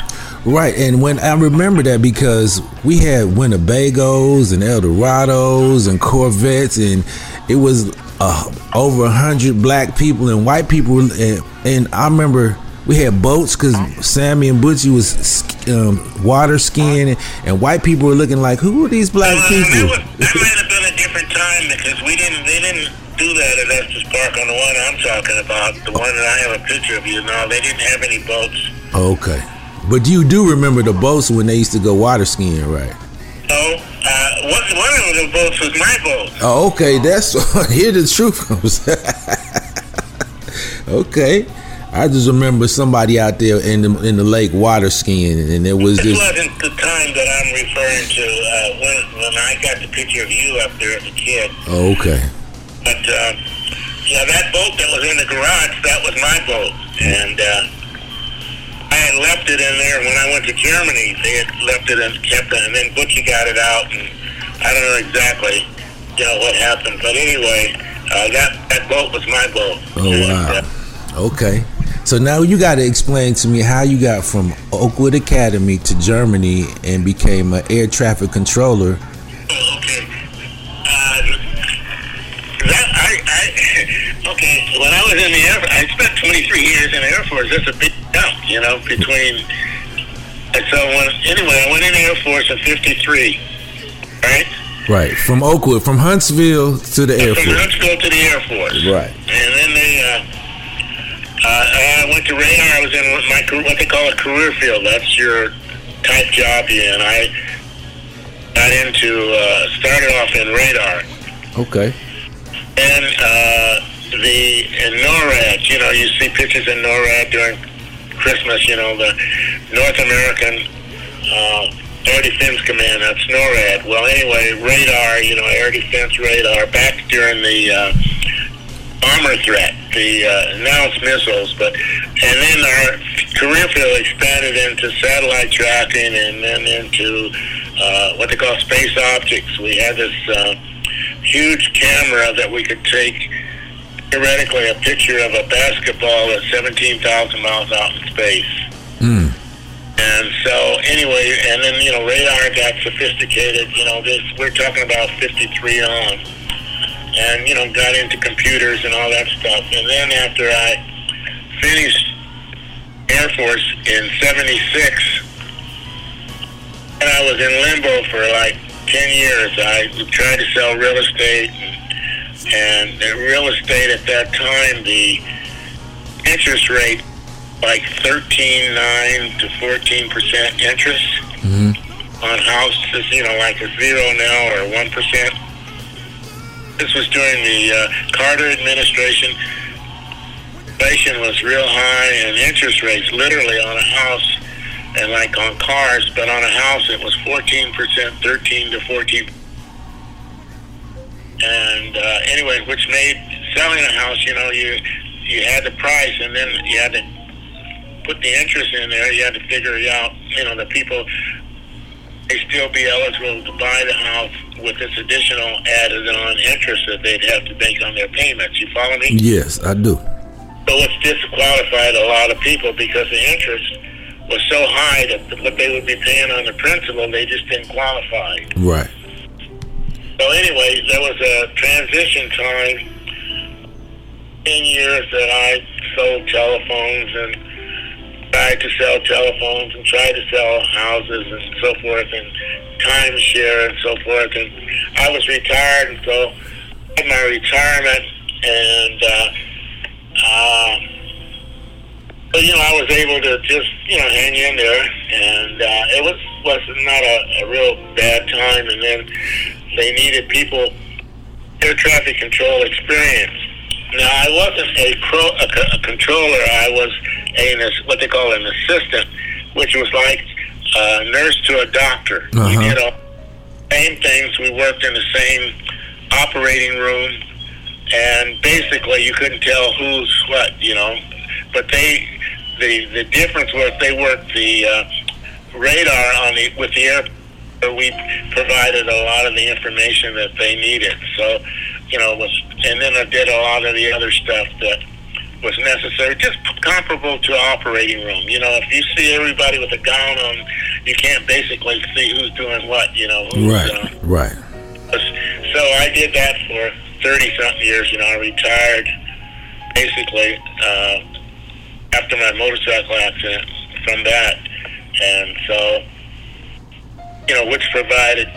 Right, and when I remember that because we had Winnebagos and Eldorados and Corvettes, and it was uh, over a hundred black people and white people, and, and I remember we had boats because Sammy and Butchie was um, water skiing, and, and white people were looking like, who are these black people? That might have been a different time because we didn't they didn't do that at Estes Park on the one I'm talking about, the one that I have a picture of you. No, they didn't have any boats. Okay, but you do remember the boats when they used to go water skiing, right? No, uh, one, one of the boats was my boat. Oh, okay. That's here the truth comes. okay, I just remember somebody out there in the in the lake water skiing, and it was This just wasn't the time that I'm referring to uh, when when I got the picture of you up there as a kid. oh, okay. But uh, yeah, that boat that was in the garage, that was my boat, and uh, I had left it in there when I went to Germany. They had left it and kept it, and then Butchie got it out, and I don't know exactly, you know, what happened. But anyway, uh, that that boat was my boat. Oh wow. Okay. So now you got to explain to me how you got from Oakwood Academy to Germany and became an air traffic controller. That I, I okay. When I was in the air, I spent 23 years in the Air Force. That's a big jump, you know, between. And so when anyway, I went in the Air Force in '53, right? Right. From Oakwood, from Huntsville to the Air From Force. From Huntsville to the Air Force, Right. and then they. Uh, uh, I went to radar. I was in my career- what they call a career field. That's your type job, yeah. And I, got into uh, started off in radar. Okay. And uh, the in NORAD, you know, you see pictures in NORAD during Christmas. You know, the North American uh, Air Defense Command. That's NORAD. Well, anyway, radar. You know, air defense radar. Back during the uh, armor threat, the uh, now it's missiles, but and then our career field expanded into satellite tracking and then into uh, what they call space optics. We had this uh, huge camera that we could take theoretically a picture of a basketball at 17,000 miles out in space. Mm. And so anyway, and then you know radar got sophisticated. You know this we're talking about 53 on, and you know got into computers and all that stuff. And then after I finished Air Force in '76, and I was in limbo for like 10 years. I tried to sell real estate, and, and real estate at that time, the interest rate like 13.9 to 14 percent interest Mm-hmm. on houses, you know, like a zero now or one percent. This was during the uh, Carter administration. Inflation was real high, and interest rates literally on a house and like on cars, but on a house it was 14 percent, 13 to 14. And uh, anyway, which made selling a house, you know, you you had the price, and then you had to put the interest in there. You had to figure out. You know, the people they still be eligible to buy the house with this additional added on interest that they'd have to make on their payments. You follow me? Yes, I do. So it's disqualified a lot of people because the interest was so high that what they would be paying on the principal, they just didn't qualify. Right. So anyway, there was a transition time, 10 years that I sold telephones and tried to sell telephones and tried to sell houses and so forth and timeshare and so forth. And I was retired, and so I had my retirement and uh, uh, but you know, I was able to just you know hang in there, and uh, it was was not a, a real bad time. And then they needed people air traffic control experience. Now I wasn't a pro a, a controller. I was a what they call an assistant, which was like a nurse to a doctor. We Uh-huh. did all same things. We worked in the same operating room, and basically you couldn't tell who's what, you know. But they, the the difference was they worked the uh, radar on the with the air. We provided a lot of the information that they needed. So, you know, it was and then I did a lot of the other stuff that was necessary, just comparable to operating room. You know, if you see everybody with a gown on, you can't basically see who's doing what. You know, Right. uh, Right. so I did that for 30 something years. You know, I retired basically uh, after my motorcycle accident from that. And so, you know, which provided,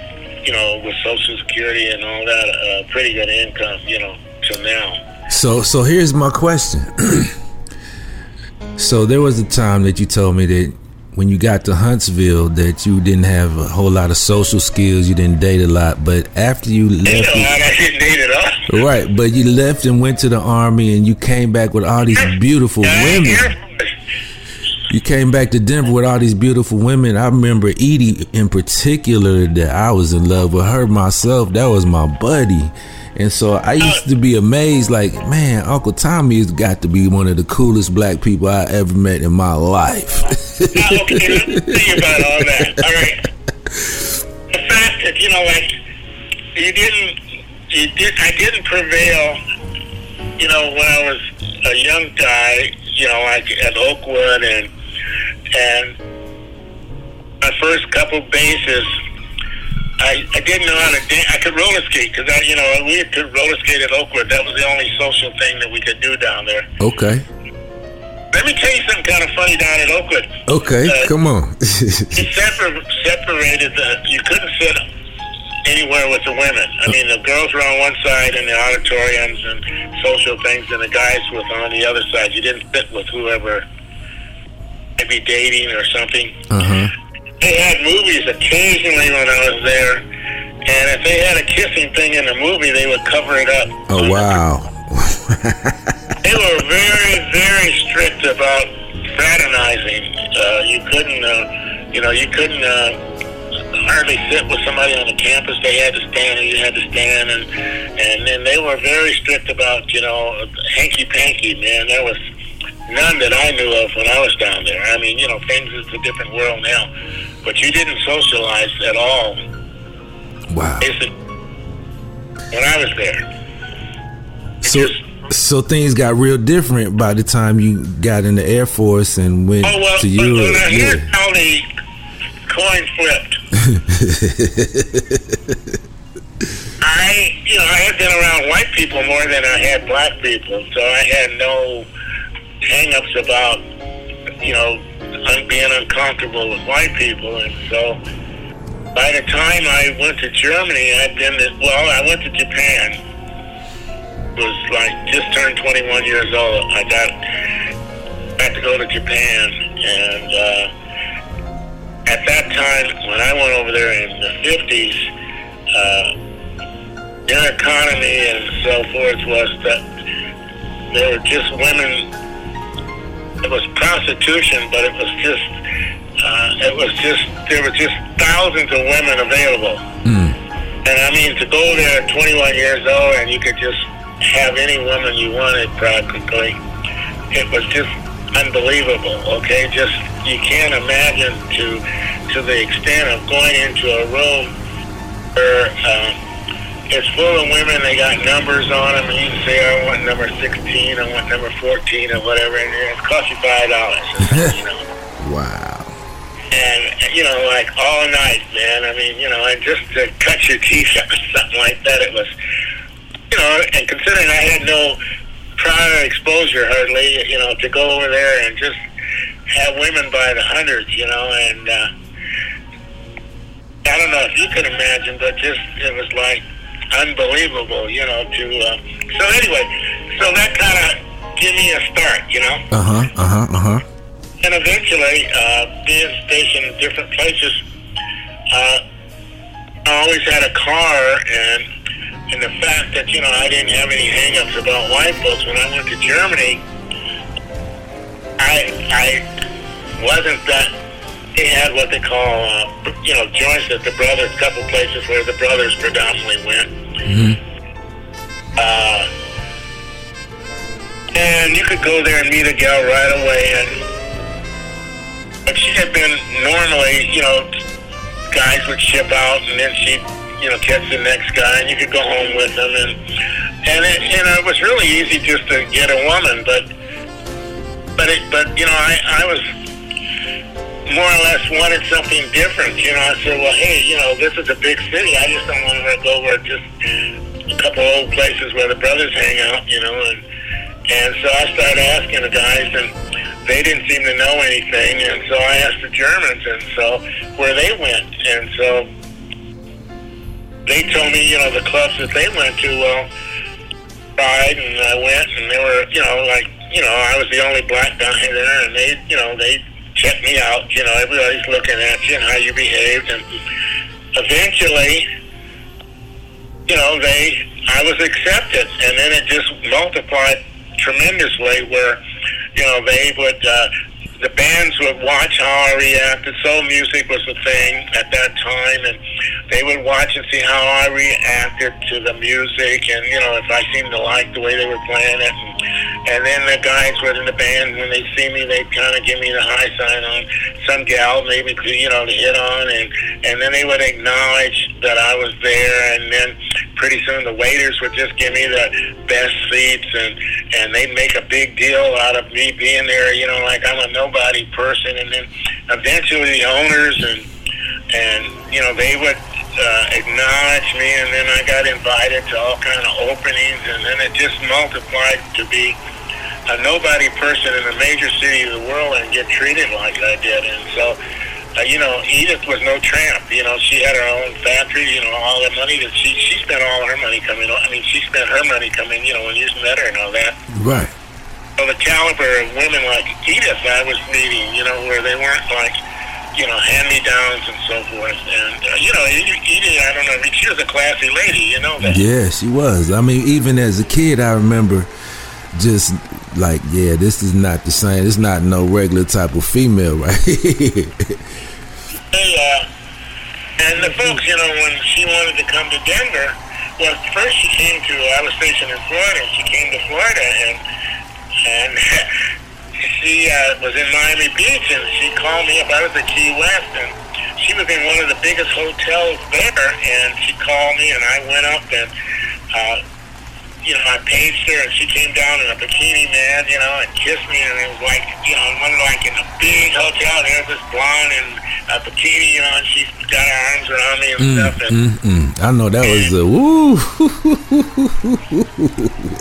you know, with Social Security and all that, a pretty good income, you know, to now. So so here's my question. so there was a time that you told me that when you got to Huntsville that you didn't have a whole lot of social skills, you didn't date a lot, but after you left know, I didn't date at all. Right, but you left and went to the army and you came back with all these beautiful women. You came back to Denver with all these beautiful women. I remember Edie in particular that I was in love with her myself. That was my buddy. And so I used to be amazed, like, man, Uncle Tommy has got to be one of the coolest black people I ever met in my life. Now, okay, you about all that. All right. The fact that, you know, like, you didn't, you did, I didn't prevail, you know, when I was a young guy, you know, like at Oakwood and, and my first couple bases, I, I didn't know how to dance. I could roller skate because I, you know, we could roller skate at Oakwood. That was the only social thing that we could do down there. okay. Let me tell you something kind of funny down at Oakwood. Okay, Uh, come on. It separ- separated the. You couldn't sit anywhere with the women. I mean, the girls were on one side in the auditoriums and social things, and the guys were on the other side. You didn't sit with whoever might be dating or something. Uh huh. They had movies occasionally when I was there, and if they had a kissing thing in the movie, they would cover it up. Oh wow. They were very, very strict about fraternizing. Uh, you couldn't, uh, you know, you couldn't uh, hardly sit with somebody on the campus. They had to stand, and you had to stand, and and then they were very strict about, you know, hanky panky. Man, there was none that I knew of when I was down there. I mean, you know, things is a different world now, but you didn't socialize at all. Wow. When I was there. So so things got real different by the time you got in the Air Force and went Oh well, to Europe. but here's Yeah. how the coin flipped. I, you know, I had been around white people more than I had black people, so I had no hang-ups about, you know, being uncomfortable with white people, and so by the time I went to Germany, I'd been, to, well, I went to Japan. Was like just turned 21 years old. I got got to go to Japan, and uh, at that time, when I went over there in the 50s, uh, their economy and so forth was that there were just women. It was prostitution, but it was just, uh, it was just, there were just thousands of women available. And I mean, to go there at 21 years old and you could just have any woman you wanted practically, it was just unbelievable. Okay, just you can't imagine to to the extent of going into a room where uh, it's full of women. They got numbers on them, you can say, "I want number 16, I want number 14, or whatever," and it costs you five dollars. you know. Wow. And you know, like all night, man. I mean, you know, and just to cut your teeth or something like that, it was, you know, and considering I had no prior exposure hardly, you know, to go over there and just have women by the hundreds, you know, and uh, I don't know if you can imagine, but just it was like unbelievable, you know. To uh, so anyway, so that kind of gave me a start, you know. Uh huh. Uh huh. Uh huh. And eventually, uh, being stationed in different places, uh, I always had a car, and and the fact that you know I didn't have any hangups about white folks when I went to Germany, I I wasn't that. They had what they call, uh, you know, joints at the brothers. A couple places where the brothers predominantly went. Uh, and you could go there and meet a gal right away, and but she had been normally, you know, guys would ship out, and then she'd, you know, catch the next guy, and you could go home with them, and and it, you know, it was really easy just to get a woman, but but it, but you know, I I was more or less wanted something different. You know, I said, well, hey, you know, this is a big city. I just don't want to go where just a couple old places where the brothers hang out. You know, and and so I started asking the guys, and they didn't seem to know anything. And so I asked the Germans, and so where they went, and so they told me, you know, the clubs that they went to. Well, tried, and I went, and they were, you know, like, you know, I was the only black guy there, and they, you know, they checked me out. You know, everybody's looking at you and how you behaved, and eventually, you know, they, I was accepted, and then it just multiplied tremendously. Where, you know, they would, uh, the bands would watch how I reacted. Soul music was the thing at that time, and they would watch and see how I reacted to the music, and you know, if I seemed to like the way they were playing it. And, and then the guys within the band, when they see me, they'd kind of give me the high sign on some gal, maybe to, you know, to hit on, and and then they would acknowledge that I was there, and then pretty soon the waiters would just give me the best seats, and and they'd make a big deal out of me being there, you know, like I'm a nobody person, and then eventually the owners and and you know they would uh, acknowledge me, and then I got invited to all kind of openings, and then it just multiplied to be a nobody person in a major city of the world and get treated like I did, and so. Uh, you know, Edith was no tramp. You know, she had her own factory. You know, all the money that she she spent all her money coming. I mean, she spent her money coming. You know, when you met her and all that. Right. So the caliber of women like Edith I was meeting, you know, where they weren't like you know, hand-me-downs and so forth. And uh, you know, Edie, I don't know, she was a classy lady, you know that. Yeah, she was. I mean, even as a kid, I remember just like, yeah, this is not the same. It's not no regular type of female, right? They, uh, and the folks, you know, when she wanted to come to Denver, well, first she came to, I was stationed in Florida, and she came to Florida, and, and she uh, was in Miami Beach, and she called me about it, the Key West, and she was in one of the biggest hotels there, and she called me, and I went up, and, uh, you know, I paged her, and she came down in a bikini, man, you know, and kissed me, and it was like, you know, one like in a big hotel, there's this blonde in a bikini, you know, and she's got her arms around me and Mm, stuff, and mm, mm. I know that was a woo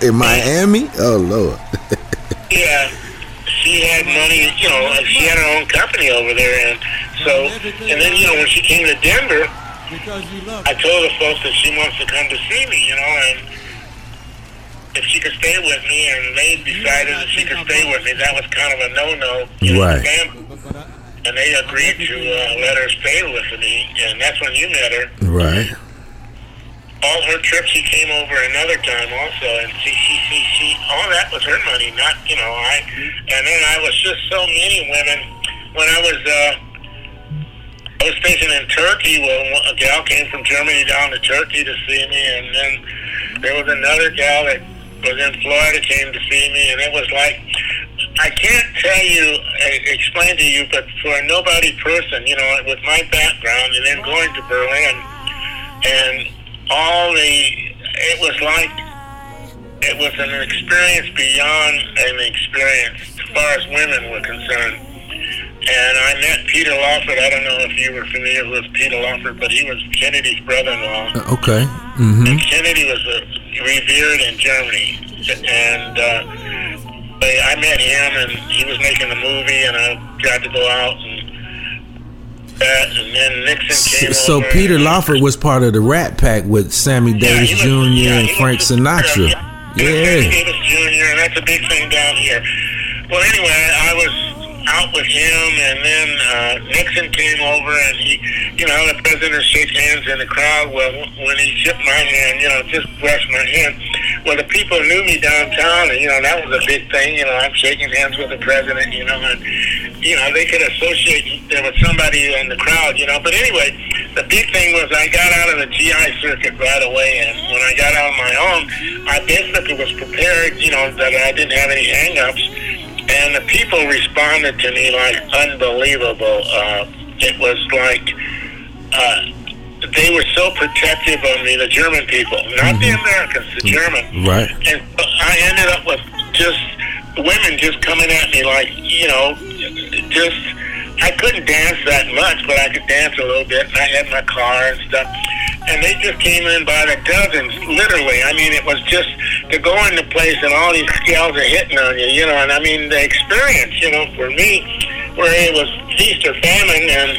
in Miami. Oh Lord. Yeah, she had money, you know, she had her own company over there, and so, and then, you know, when she came to Denver, I told the folks that she wants to come to see me, you know, and if she could stay with me, and they decided that she could stay with me, that was kind of a no-no. Right. And they agreed to uh, let her stay with me, and that's when you met her. Right. All her trips she came over another time also and she she she, she all that was her money not you know i and then i was just so many women when i was uh i was stationed in turkey well a gal came from germany down to turkey to see me and then there was another gal that was in florida came to see me and it was like I can't tell you, explain to you, but for a nobody person, you know, with my background and then going to Berlin, and all the it was like it was an experience beyond an experience as far as women were concerned. And I met Peter Lawford. I don't know if you were familiar with Peter Lawford, but he was Kennedy's brother-in-law. Uh, Okay. hmm And Kennedy was uh, revered in Germany, and uh, I I met him, and he was making a movie, and I got to go out and that, and then Nixon came So over. Peter Lawford was part of the Rat Pack with Sammy Davis Jr. and Frank Sinatra. Sammy Yeah. Davis Jr., and that's a big thing down here. Well, anyway, I was out with him, and then uh, Nixon came over, and he, you know, the president shakes hands in the crowd. Well, when he shook my hand, you know, just brushed my hand. Well, the people knew me downtown, and you know that was a big thing. You know, I'm shaking hands with the president. You know, and you know they could associate there was somebody in the crowd. You know, but anyway, the big thing was I got out of the GI circuit right away, and when I got out on my own, I basically was prepared. You know, that I didn't have any hang-ups, and the people responded to me like unbelievable. Uh, it was like. Uh, they were so protective of me, the German people, not the Americans, the German. Right. And I ended up with just women just coming at me like, you know, just, I couldn't dance that much, but I could dance a little bit. And I had my car and stuff. And they just came in by the dozens, literally. I mean, it was just to go into place and all these gals are hitting on you, you know. And I mean, the experience, you know, for me, where it was feast or famine and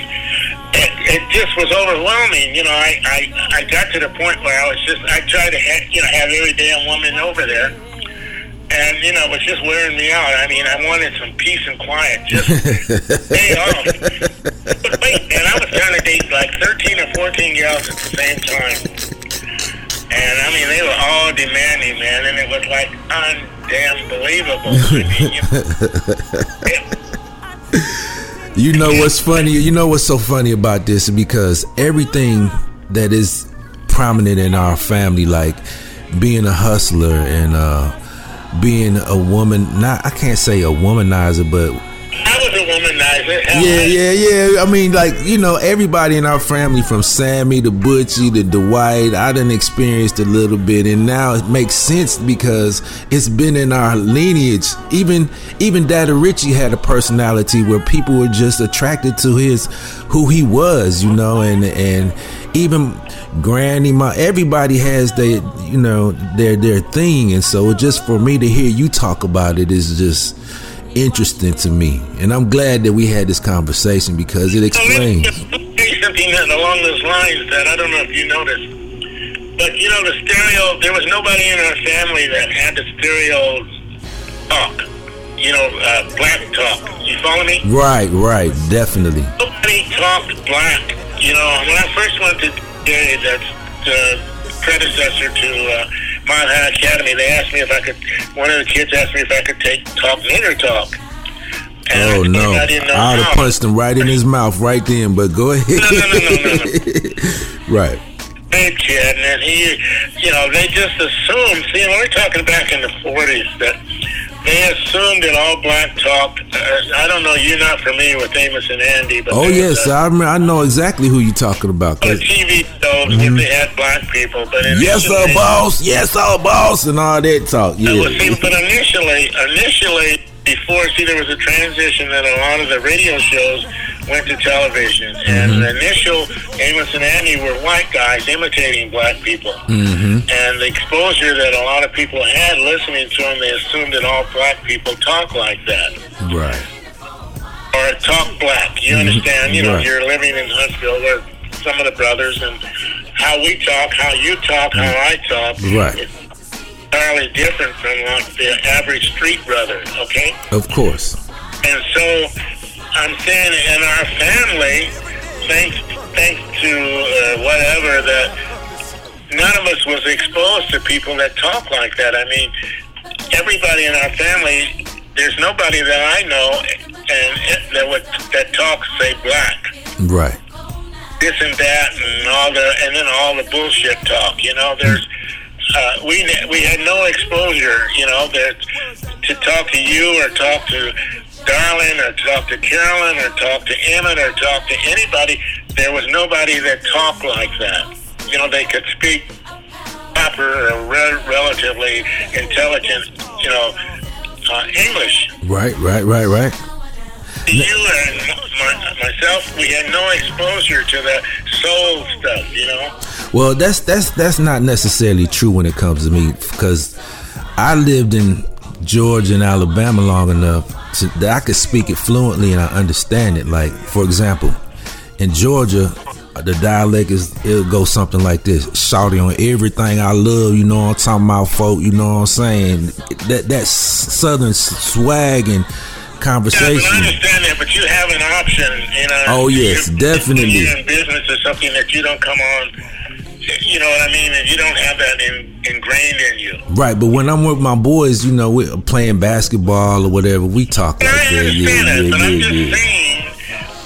it, it just was overwhelming. You know, I, I, I got to the point where I was just, I tried to have, you know, have every damn woman over there. And, you know, it was just wearing me out. I mean, I wanted some peace and quiet. Just stay off. But wait, and I was trying to date like 13 or 14 girls at the same time. And, I mean, they were all demanding, man. And it was like undamn believable. I mean, you You know what's funny? You know what's so funny about this? Because everything that is prominent in our family, like being a hustler and uh, being a woman, not I can't say a womanizer, but I was a womanizer. Yeah, yeah, yeah. I mean, like you know, everybody in our family, from Sammy to Butchie to Dwight, I done experienced a little bit, and now it makes sense because it's been in our lineage. Even even Daddy Richie had a personality where people were just attracted to his who he was, you know, and and even Granny, my everybody has their you know their their thing, and so just for me to hear you talk about it is just interesting to me, and I'm glad that we had this conversation because it explains. something along those lines that I don't know if you noticed, but you know the stereo. There was nobody in our family that had the stereo talk. you know, uh, black talk. You follow me? Right, right, definitely. Nobody talked black. You know, when I first went to DA, that's the predecessor to uh, Mile High Academy, they asked me if I could, one of the kids asked me if I could take talk nigger talk. Oh no! I didn't know I'd have punched him right in his mouth right then. But go ahead. No, no, no, no, no, right. big kid, and he, you know, they just assumed. See, we're talking back in the '40s that they assumed that all black talk. Uh, I don't know. You're not familiar with Amos and Andy, but Oh yes, a- I remember, I know exactly who you're talking about. 'cause- TV shows if they had black people, but Mm-hmm. yes, sir, boss. Yes, sir, boss, and all that talk. Uh, well, Yeah. see, but initially, initially, before, see, there was a transition that a lot of the radio shows went to television, and Mhm. the initial Amos and Andy were white guys imitating black people. Mm-hmm. And the exposure that a lot of people had listening to them, they assumed that all black people talk like that. Right. Or talk black. You Mhm. understand? You know, Right. you're living in Huntsville where some of the brothers and how we talk, how you talk, how I talk. Right. It's entirely different from like the average street brother, okay? Of course. And so I'm saying in our family, thanks thanks to uh, whatever that none of us was exposed to people that talk like that. I mean, everybody in our family, there's nobody that I know and that would that talks say black. Right. This and that and all the and then all the bullshit talk. You know, there's uh, we we had no exposure. You know, that to talk to you or talk to Darlin or talk to Carolyn or talk to Emmett or talk to anybody. There was nobody that talked like that. You know, they could speak proper or re- relatively intelligent. You know, uh, English. Right. Right. Right. Right. You and my, myself, we had no exposure to the soul stuff. You know. Well, that's that's that's not necessarily true when it comes to me because I lived in Georgia and Alabama long enough to, that I could speak it fluently and I understand it. Like, for example, in Georgia, the dialect is it'll go something like this: "Shouting on everything I love." You know what I'm talking about, folk. You know what I'm saying? That that southern swag and conversation. I understand that, but you have an option. You know. Oh, yes, definitely. If you're in business or something that you don't come on. You know what I mean? And you don't have that in, ingrained in you. Right, but when I'm with my boys, you know, we're playing basketball or whatever, we talk like that. Yeah, yeah, yeah, yeah.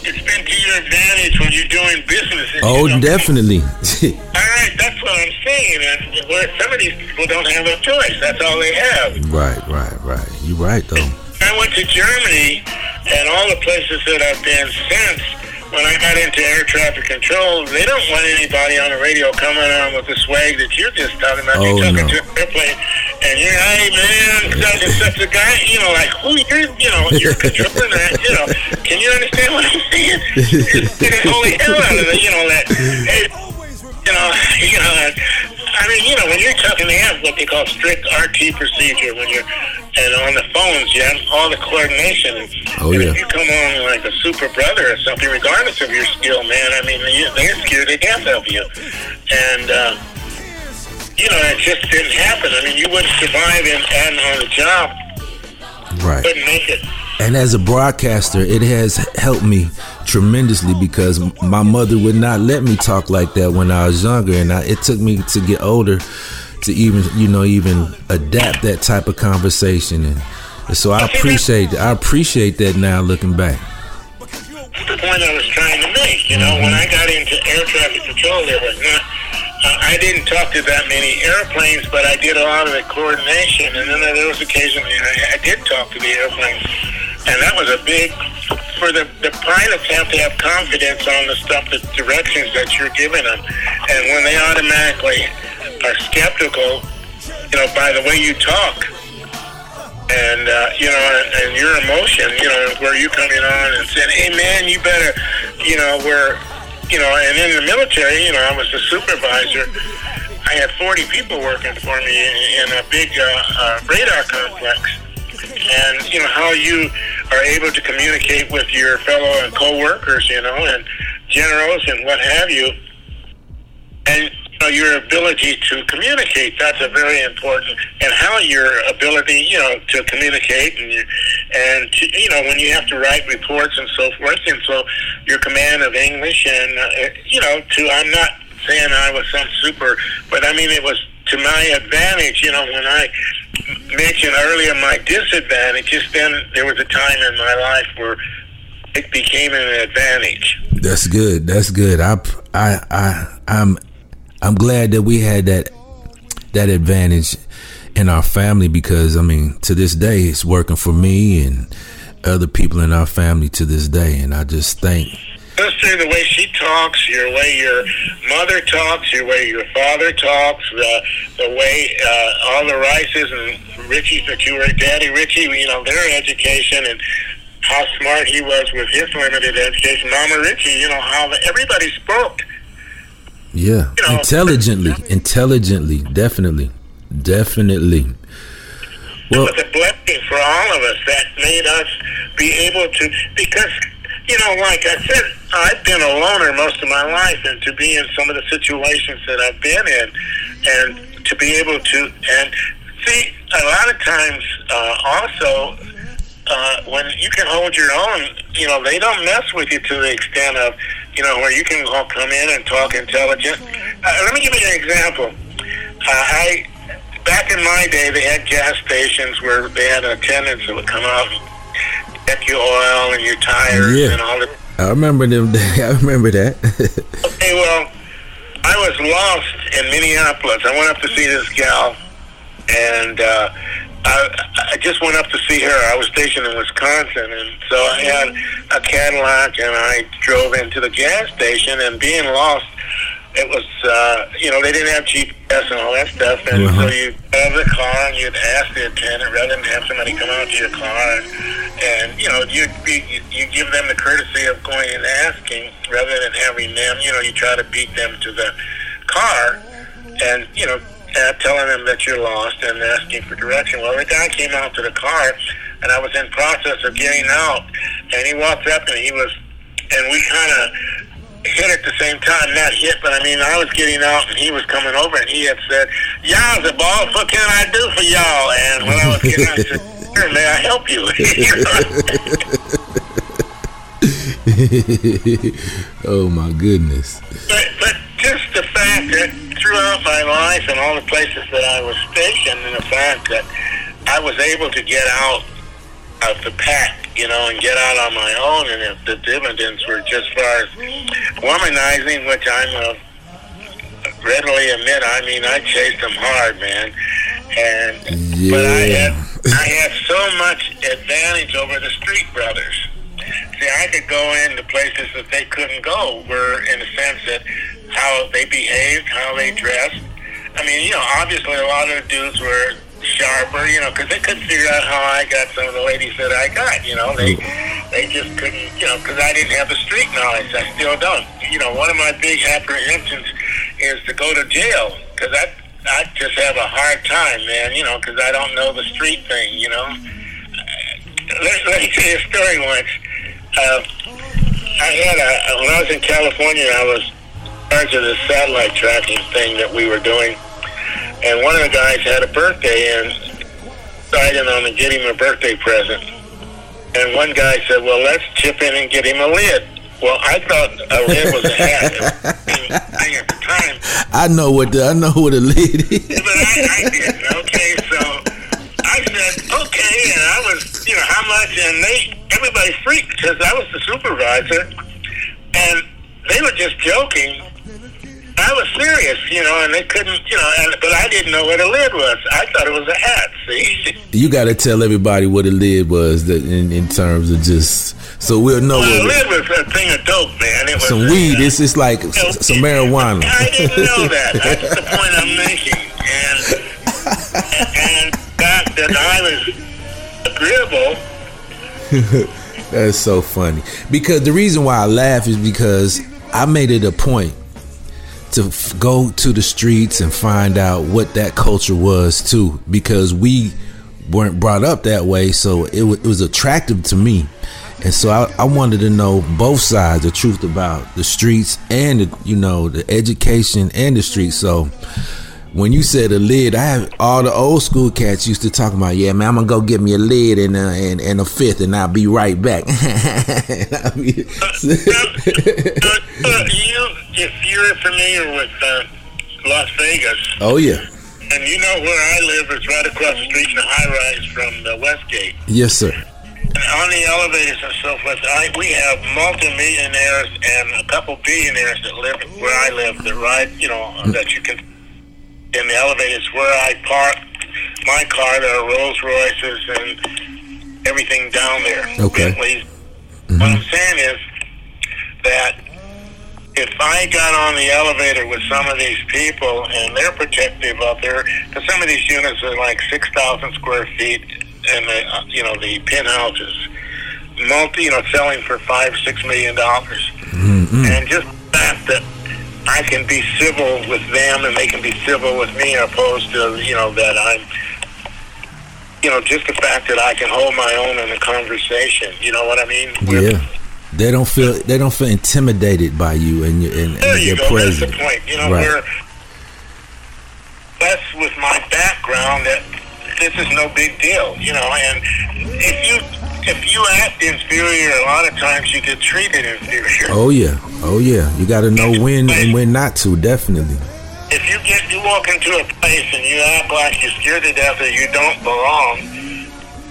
It's been to your advantage when you're doing business. Oh, you know, definitely. All right, that's what I'm saying. And where some of these people don't have a choice. That's all they have. right, right, right. You're right, though. I went to Germany and all the places that I've been since. When I got into air traffic control, they don't want anybody on the radio coming on with the swag that you're just talking about. Oh, you're talking no. to an airplane, and you're, hey man, such and such a guy, you know, like who you're, you know, you're controlling that, you know. Can you understand what I'm saying? It's the holy hell out of it, you know that. Hey, you know, you know. I mean, you know, when you're talking, they have what they call strict RT procedure. When you're and on the phones, you have all the coordination. Oh, and yeah. If you come on like a super brother or something, regardless of your skill, man, I mean, you, they're scared to death of you. And uh, you know, it just didn't happen. I mean, you wouldn't survive in and on the job. Right. Couldn't make it. And as a broadcaster, it has helped me tremendously because my mother would not let me talk like that when I was younger, and I, it took me to get older to even, you know, even adapt that type of conversation. And, and so I appreciate, I appreciate that now looking back. That's the point I was trying to make. You know, when I got into air traffic control, there was not. Uh, I didn't talk to that many airplanes, but I did a lot of the coordination, and then there was occasionally I, I did talk to the airplanes, and that was a big. For the the pilots have to have confidence on the stuff, the directions that you're giving them, and when they automatically are skeptical, you know, by the way you talk, and uh, you know, and, and your emotion, you know, where you coming on and saying, "Hey, man, you better," you know, where, you know, and in the military, you know, I was the supervisor. I had 40 people working for me in, in a big uh, uh, radar complex, and you know how you are able to communicate with your fellow and coworkers, you know, and generals and what have you. And you know, your ability to communicate. That's a very important, and how your ability, you know, to communicate and you, and to, you know, when you have to write reports and so forth, and so your command of English and uh, you know, to I'm not saying I was some super, but I mean it was to my advantage. You know, when I mentioned earlier my disadvantages, then there was a time in my life where it became an advantage. That's good. That's good. I, I, I, I'm, I'm glad that we had that, that advantage in our family because I mean, to this day, it's working for me and other people in our family to this day, and I just think Sister, the way she talks, your way your mother talks, your way your father talks, the the way uh, all the Rices and Richie's that you were, Daddy Richie, you know, their education and how smart he was with his limited education. Mama Richie, you know, how everybody spoke. Yeah, You know- intelligently, intelligently, definitely, definitely. Well, it was a blessing for all of us that made us be able to because you know like i said i've been a loner most of my life and to be in some of the situations that i've been in and to be able to and see a lot of times uh, also uh, when you can hold your own you know they don't mess with you to the extent of you know where you can all come in and talk intelligent uh, let me give you an example uh, i back in my day, they had gas stations where they had attendants that would come out and check your oil and your tires Yeah. and all that. I remember them. I remember that. Okay, well, I was lost in Minneapolis. I went up to see this gal, and uh, I, I just went up to see her. I was stationed in Wisconsin, and so I had a Cadillac, and I drove into the gas station. And being lost, it was uh, you know they didn't have GPS and all that stuff, and so Uh-huh. you have the car and you'd ask the attendant rather than have somebody come out to your car, and, and you know you'd be you, you give them the courtesy of going and asking rather than having them. You know you try to beat them to the car, and you know uh, telling them that you're lost and asking for direction. Well, the guy came out to the car, and I was in process of getting out, and he walked up and he was, and we kind of hit at the same time. Not hit, but I mean, I was getting out and he was coming over and he had said, Y'all, the boss, what can I do for y'all? And when I was getting out, I said, Sure, may I help you? oh my goodness. but, but just the fact that throughout my life and all the places that I was stationed, and the fact that I was able to get out of the pack, you know, and get out on my own, and if the dividends were just far as womanizing, which I'm uh, readily admit, I mean, I chased them hard, man, and but I had I had so much advantage over the street brothers. See, I could go into places that they couldn't go, where in the sense that how they behaved, how they dressed. I mean, you know, obviously a lot of the dudes were sharper, you know, because they couldn't figure out how I got some of the ladies that I got. You know, they they just couldn't, you know, because I didn't have the street knowledge. I still don't. You know, one of my big apprehensions is to go to jail because I I just have a hard time, man. You know, because I don't know the street thing. You know. Let, let me tell you a story once. Uh, I had a when I was in California, I was in charge of this satellite tracking thing that we were doing, and one of the guys had a birthday and decided on to get him a birthday present. And one guy said, "Well, let's chip in and get him a lid." Well, I thought a lid was a hat. thing at the time, I know what the I know what a lid is. but I, I didn't. Okay, so I said, okay, and I was, you know, how much? And they, everybody freaked because I was the supervisor, and they were just joking. I was serious, you know, and they couldn't, you know, and, but I didn't know what a lid was. I thought it was a hat. See, You got to tell everybody what a lid was that in, in terms of just so we'll know well, a lid was a thing of dope, man. It was some weed. Uh, it's it's like s- some marijuana. I didn't know that. That's the point I'm making. And and the fact that I was agreeable That's so funny. Because the reason why I laugh is because I made it a point to f- go to the streets and find out what that culture was too. Because we weren't brought up that way, so it, wa it was attractive to me. And so I, I wanted to know both sides, the truth about the streets and the, you know the education and the streets. So when you said a lid, I have all the old school cats used to talk about, yeah, man, I'm gonna go get me a lid and a, and, and a fifth, and I'll be right back. Uh, you, if you're familiar with uh, Las Vegas, oh yeah, and you know where I live is right across the street in a high rise from the Westgate. yes, sir. And on the elevators and so forth, I, we have multimillionaires and a couple billionaires that live where I live that ride, you know, that you can in the elevators where I park my car. There are Rolls Royces and everything down there. Okay. Bentleys. What I'm saying is that if I got on the elevator with some of these people and they're protective up there, because some of these units are like 6,000 square feet and the, uh, you know, the penthouses, multi, you know, selling for five, six million dollars. And just the fact that I can be civil with them and they can be civil with me opposed to, you know, that I'm, you know, just the fact that I can hold my own in a conversation. You know what I mean? Yeah. They don't feel they don't feel intimidated by you and your and, There and you go. That's the point. You know, Right. where that's with my background that this is no big deal. You know, and if you if you act inferior, a lot of times you get treated inferior. Oh yeah, oh yeah. You got to know when and when not to. Definitely. If you get you walk into a place and you act like you're scared to death or you don't belong,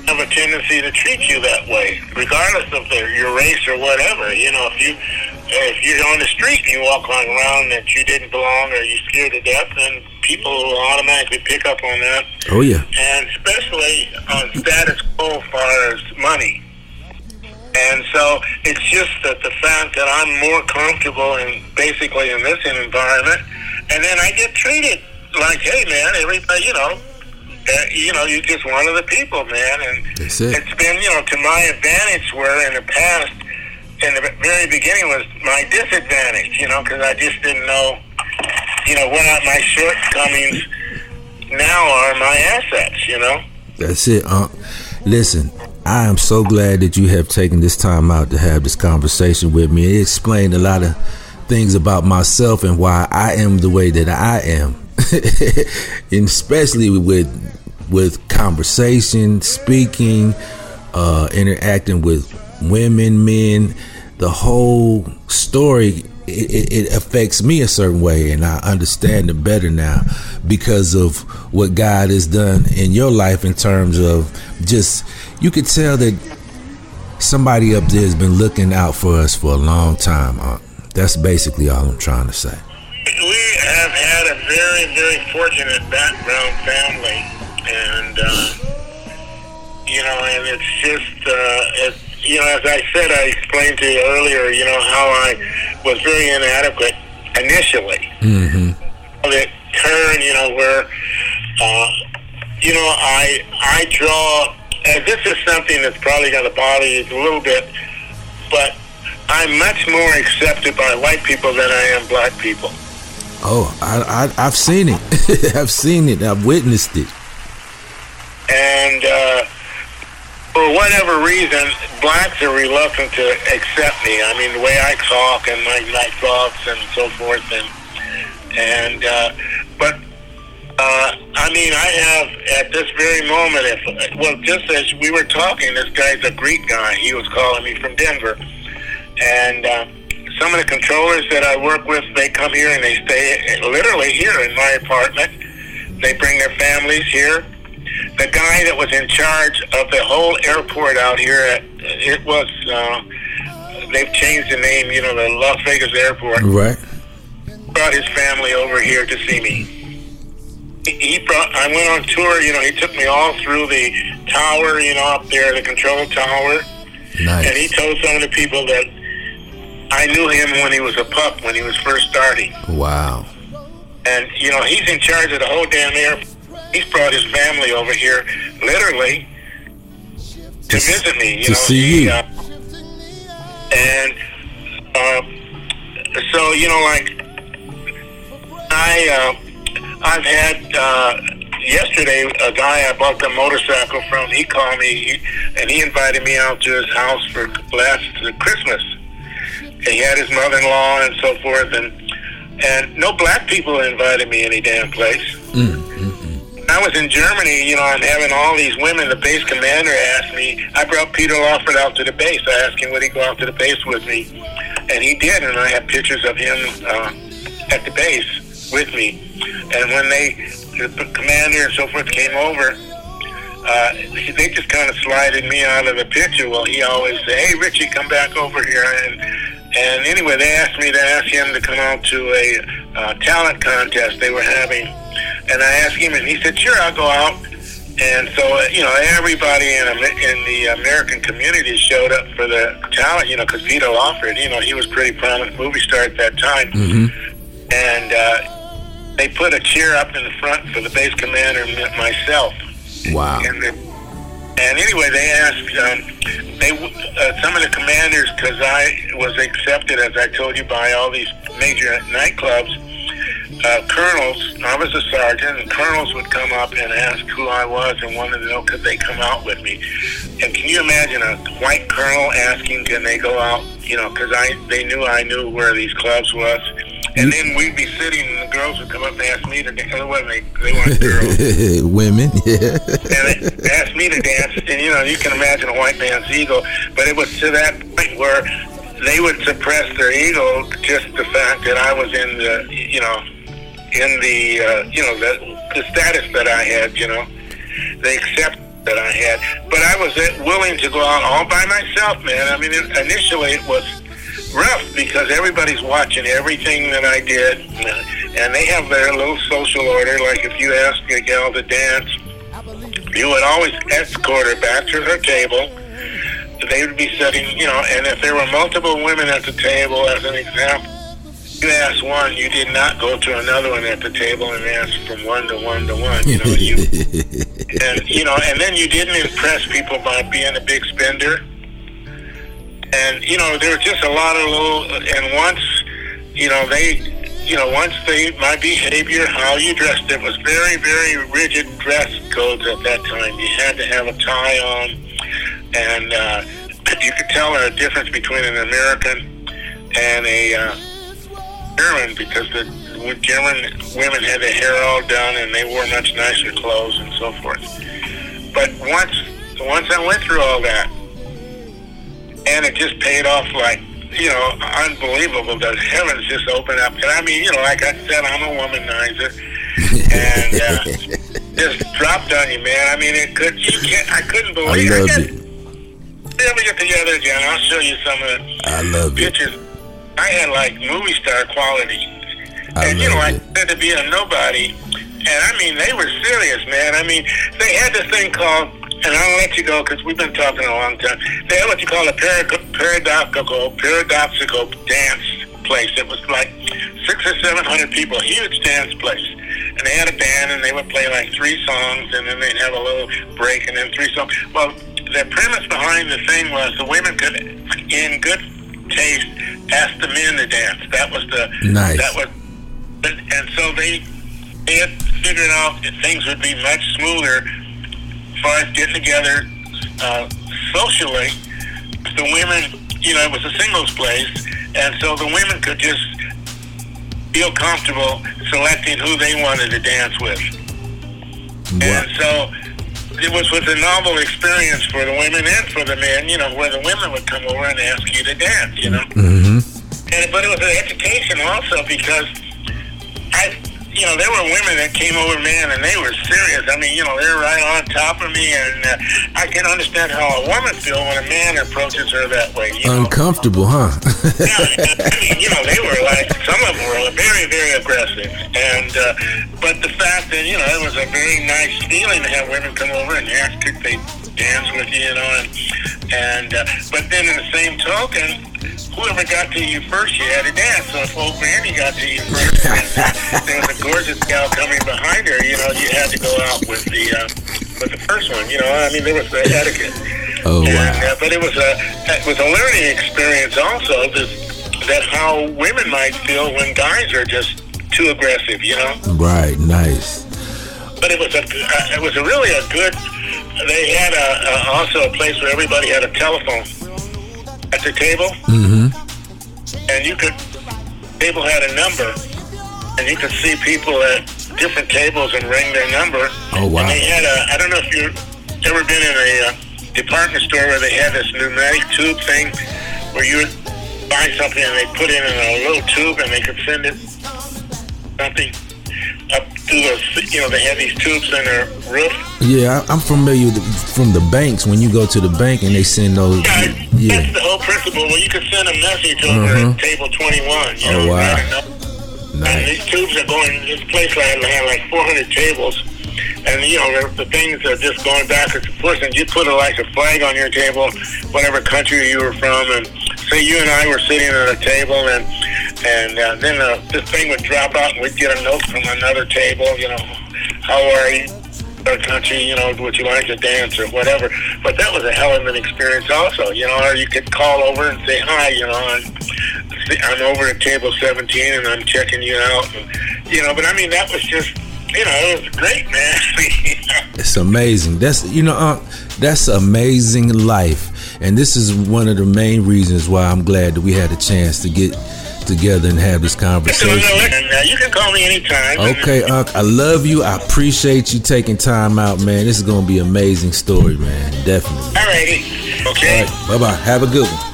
have a tendency to treat you that way, regardless of their, your race or whatever. You know, if you if you're on the street and you walk on around that you didn't belong or you're scared to death, then people will automatically pick up on that, Oh yeah. and especially on status quo as far as money. And so it's just that the fact that I'm more comfortable in basically in this environment, and then I get treated like, hey man, everybody, you know, you know, you're just one of the people, man. And That's it. it's been, you know, to my advantage where in the past, in the very beginning was my disadvantage, you know, because I just didn't know, you know, what are my shortcomings now are my assets, you know. That's it. Uh, listen, I am so glad that you have taken this time out to have this conversation with me. It explained a lot of things about myself and why I am the way that I am, and especially with with conversation, speaking, uh, interacting with women, men. The whole story it, it, affects me a certain way, and I understand it better now because of what God has done in your life in terms of just you could tell that somebody up there has been looking out for us for a long time. That's basically all I'm trying to say. we have had a very, very fortunate background family, and uh, you know, and it's just, uh, it's, you know, as I said, I explained to you earlier, you know, how I was very inadequate initially. Mm-hmm. That turn, you know, where, uh, you know, I I draw, and this is something that's probably going to bother you a little bit, but I'm much more accepted by white people than I am black people. Oh, I, I I've seen it. I've seen it. I've witnessed it. And uh, for whatever reason, blacks are reluctant to accept me. I mean, the way I talk and my my thoughts and so forth, and and uh, but uh, I mean, I have at this very moment, if well, just as we were talking, this guy's a Greek guy. He was calling me from Denver, and. Uh, some of the controllers that I work with, they come here and they stay literally here in my apartment. They bring their families here. The guy that was in charge of the whole airport out here, at, it was, uh, they've changed the name, you know, the Las Vegas airport, Right. brought his family over here to see me. He brought, I went on tour, you know, he took me all through the tower, you know, up there, the control tower. Nice. And he told some of the people that I knew him when he was a pup, when he was first starting. Wow. And, you know, he's in charge of the whole damn air. He's brought his family over here, literally, to visit me. You to know, see he, you. Uh, and uh, so, you know, like, I, uh, I've had, uh, yesterday, a guy I bought the motorcycle from, he called me he, and he invited me out to his house for last Christmas. And he had his mother-in-law and so forth, and and no black people invited me any damn place. When I was in Germany, you know, I'm having all these women. The base commander asked me. I brought Peter Lawford out to the base. I asked him would he go out to the base with me, and he did. And I have pictures of him uh, at the base with me. And when they, the commander and so forth came over, uh, they just kind of slided me out of the picture. Well, he always say, "Hey, Richie, come back over here." And and anyway, they asked me to ask him to come out to a uh, talent contest they were having, and I asked him, and he said, "Sure, I'll go out." And so, uh, you know, everybody in in the American community showed up for the talent, you know, because Peter Lawford, you know, he was pretty prominent movie star at that time, and uh, they put a chair up in the front for the base commander and myself. Wow. And, the, and anyway, they asked um, they uh, some of the commanders because I was accepted, as I told you, by all these major nightclubs. Uh, colonels, I was a sergeant, and colonels would come up and ask who I was and wanted to know could they come out with me. And can you imagine a white colonel asking can they go out? You know, because I they knew I knew where these clubs was. And then we'd be sitting, and the girls would come up and ask me to dance. They, weren't girls. Women, yeah. and they asked me to dance. And you know, you can imagine a white man's ego, but it was to that point where they would suppress their ego, just the fact that I was in the, you know, in the, uh, you know, the, the status that I had. You know, they accept that I had, but I was willing to go out all by myself, man. I mean, it, initially it was rough because everybody's watching everything that I did, and they have their little social order. Like if you ask a gal to dance, you would always escort her back to her table. They would be sitting, you know, and if there were multiple women at the table, as an example, you asked one, you did not go to another one at the table and ask from one to one to one. You know, you and you know, and then you didn't impress people by being a big spender. And you know, there was just a lot of little. And once, you know, they, you know, once they, my behavior, how you dressed, it was very, very rigid dress codes at that time. You had to have a tie on, and uh, you could tell a difference between an American and a uh, German because the German women had their hair all done and they wore much nicer clothes and so forth. But once once I went through all that, and it just paid off like you know unbelievable. The heavens just opened up, and I mean you know like I said, I'm a womanizer, and uh, just dropped on you, man. I mean it could you can't I couldn't believe I love it. it. Yeah, we get together again. I'll show you some of the I love it. pictures. I had like movie star quality. I and you know, love I said to be a nobody. And I mean, they were serious, man. I mean, they had this thing called, and I'll let you go because we've been talking a long time. They had what you call a para- paradoxical, paradoxical dance place. It was like six or seven hundred people, huge dance place. And they had a band, and they would play like three songs, and then they'd have a little break, and then three songs. Well, the premise behind the thing was the women could, in good taste, ask the men to dance. That was the Nice. that was, and, and so they they had figured out that things would be much smoother far as getting together uh, socially. The women, you know, it was a singles place, and so the women could just feel comfortable selecting who they wanted to dance with. And so it was was a novel experience for the women and for the men, you know, where the women would come over and ask you to dance, you know. Mm-hmm. And but it was an education also because I, you know, there were women that came over, man, and they were serious. I mean, you know, they were right on top of me, and uh, I can understand how a woman feels when a man approaches her that way. You know, Uncomfortable, huh? I mean, you know, they were like some of them were very, very aggressive, and uh, but the fact that you know it was a very nice feeling to have women come over and ask if they dance with you, you know, and and uh, but then in the same token, whoever got to you first, you had to dance. So if old Granny got to you first, and there was a gorgeous gal coming behind her, you know, you had to go out with the uh, with the first one. You know, I mean, there was the etiquette. Oh wow. And, uh, but it was a it was a learning experience also that that how women might feel when guys are just too aggressive, you know. Right, nice. But it was a uh, it was a really a good. They had a, a also a place where everybody had a telephone at the table, Mm-hmm. and you could table had a number, and you could see people at different tables and ring their number. Oh, wow. And they had a I don't know if you've ever been in a uh, department store where they had this pneumatic tube thing where you would buy something and they put it in a little tube and they could send it something up through the you know they had these tubes in their roof. Yeah, I- I'm familiar with the, from the banks when you go to the bank and they send those. Yeah. That's the whole principle. Well, you can send a message over Mhm. at table 21. You Oh, know, wow. right? And these tubes are going. This place had, had like 400 tables, and you know the, things are just going back and forwards. And you put a, like a flag on your table, whatever country you were from, and say you and I were sitting at a table, and and uh, then uh, this thing would drop out, and we'd get a note from another table. You know, how are you? Our country, you know, would you like to dance or whatever? But that was a hell of an experience, also. You know, or you could call over and say hi. You know, I'm, I'm over at table 17 and I'm checking you out. And, you know, but I mean, that was just, you know, it was great, man. It's amazing. That's you know, uh, that's amazing life, and this is one of the main reasons why I'm glad that we had a chance to get together and have this conversation. uh, you can call me anytime. Okay, Unc, I love you. I appreciate you taking time out, man. This is gonna be an amazing story, man. Definitely. Alrighty. Okay. All right, bye bye. Have a good one.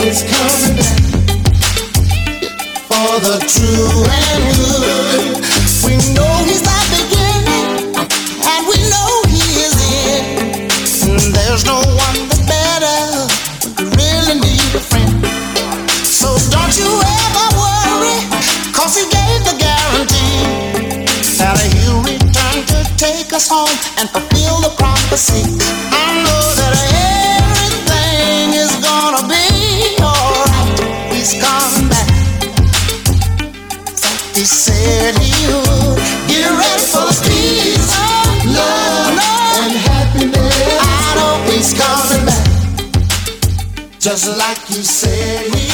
It's coming back for the true and good. We know he's the beginning, and we know he is in. And there's no one that's better. We really need a friend. So don't you ever worry, cause he gave the guarantee that he'll return to take us home and fulfill the prophecy. I know that Just like he said.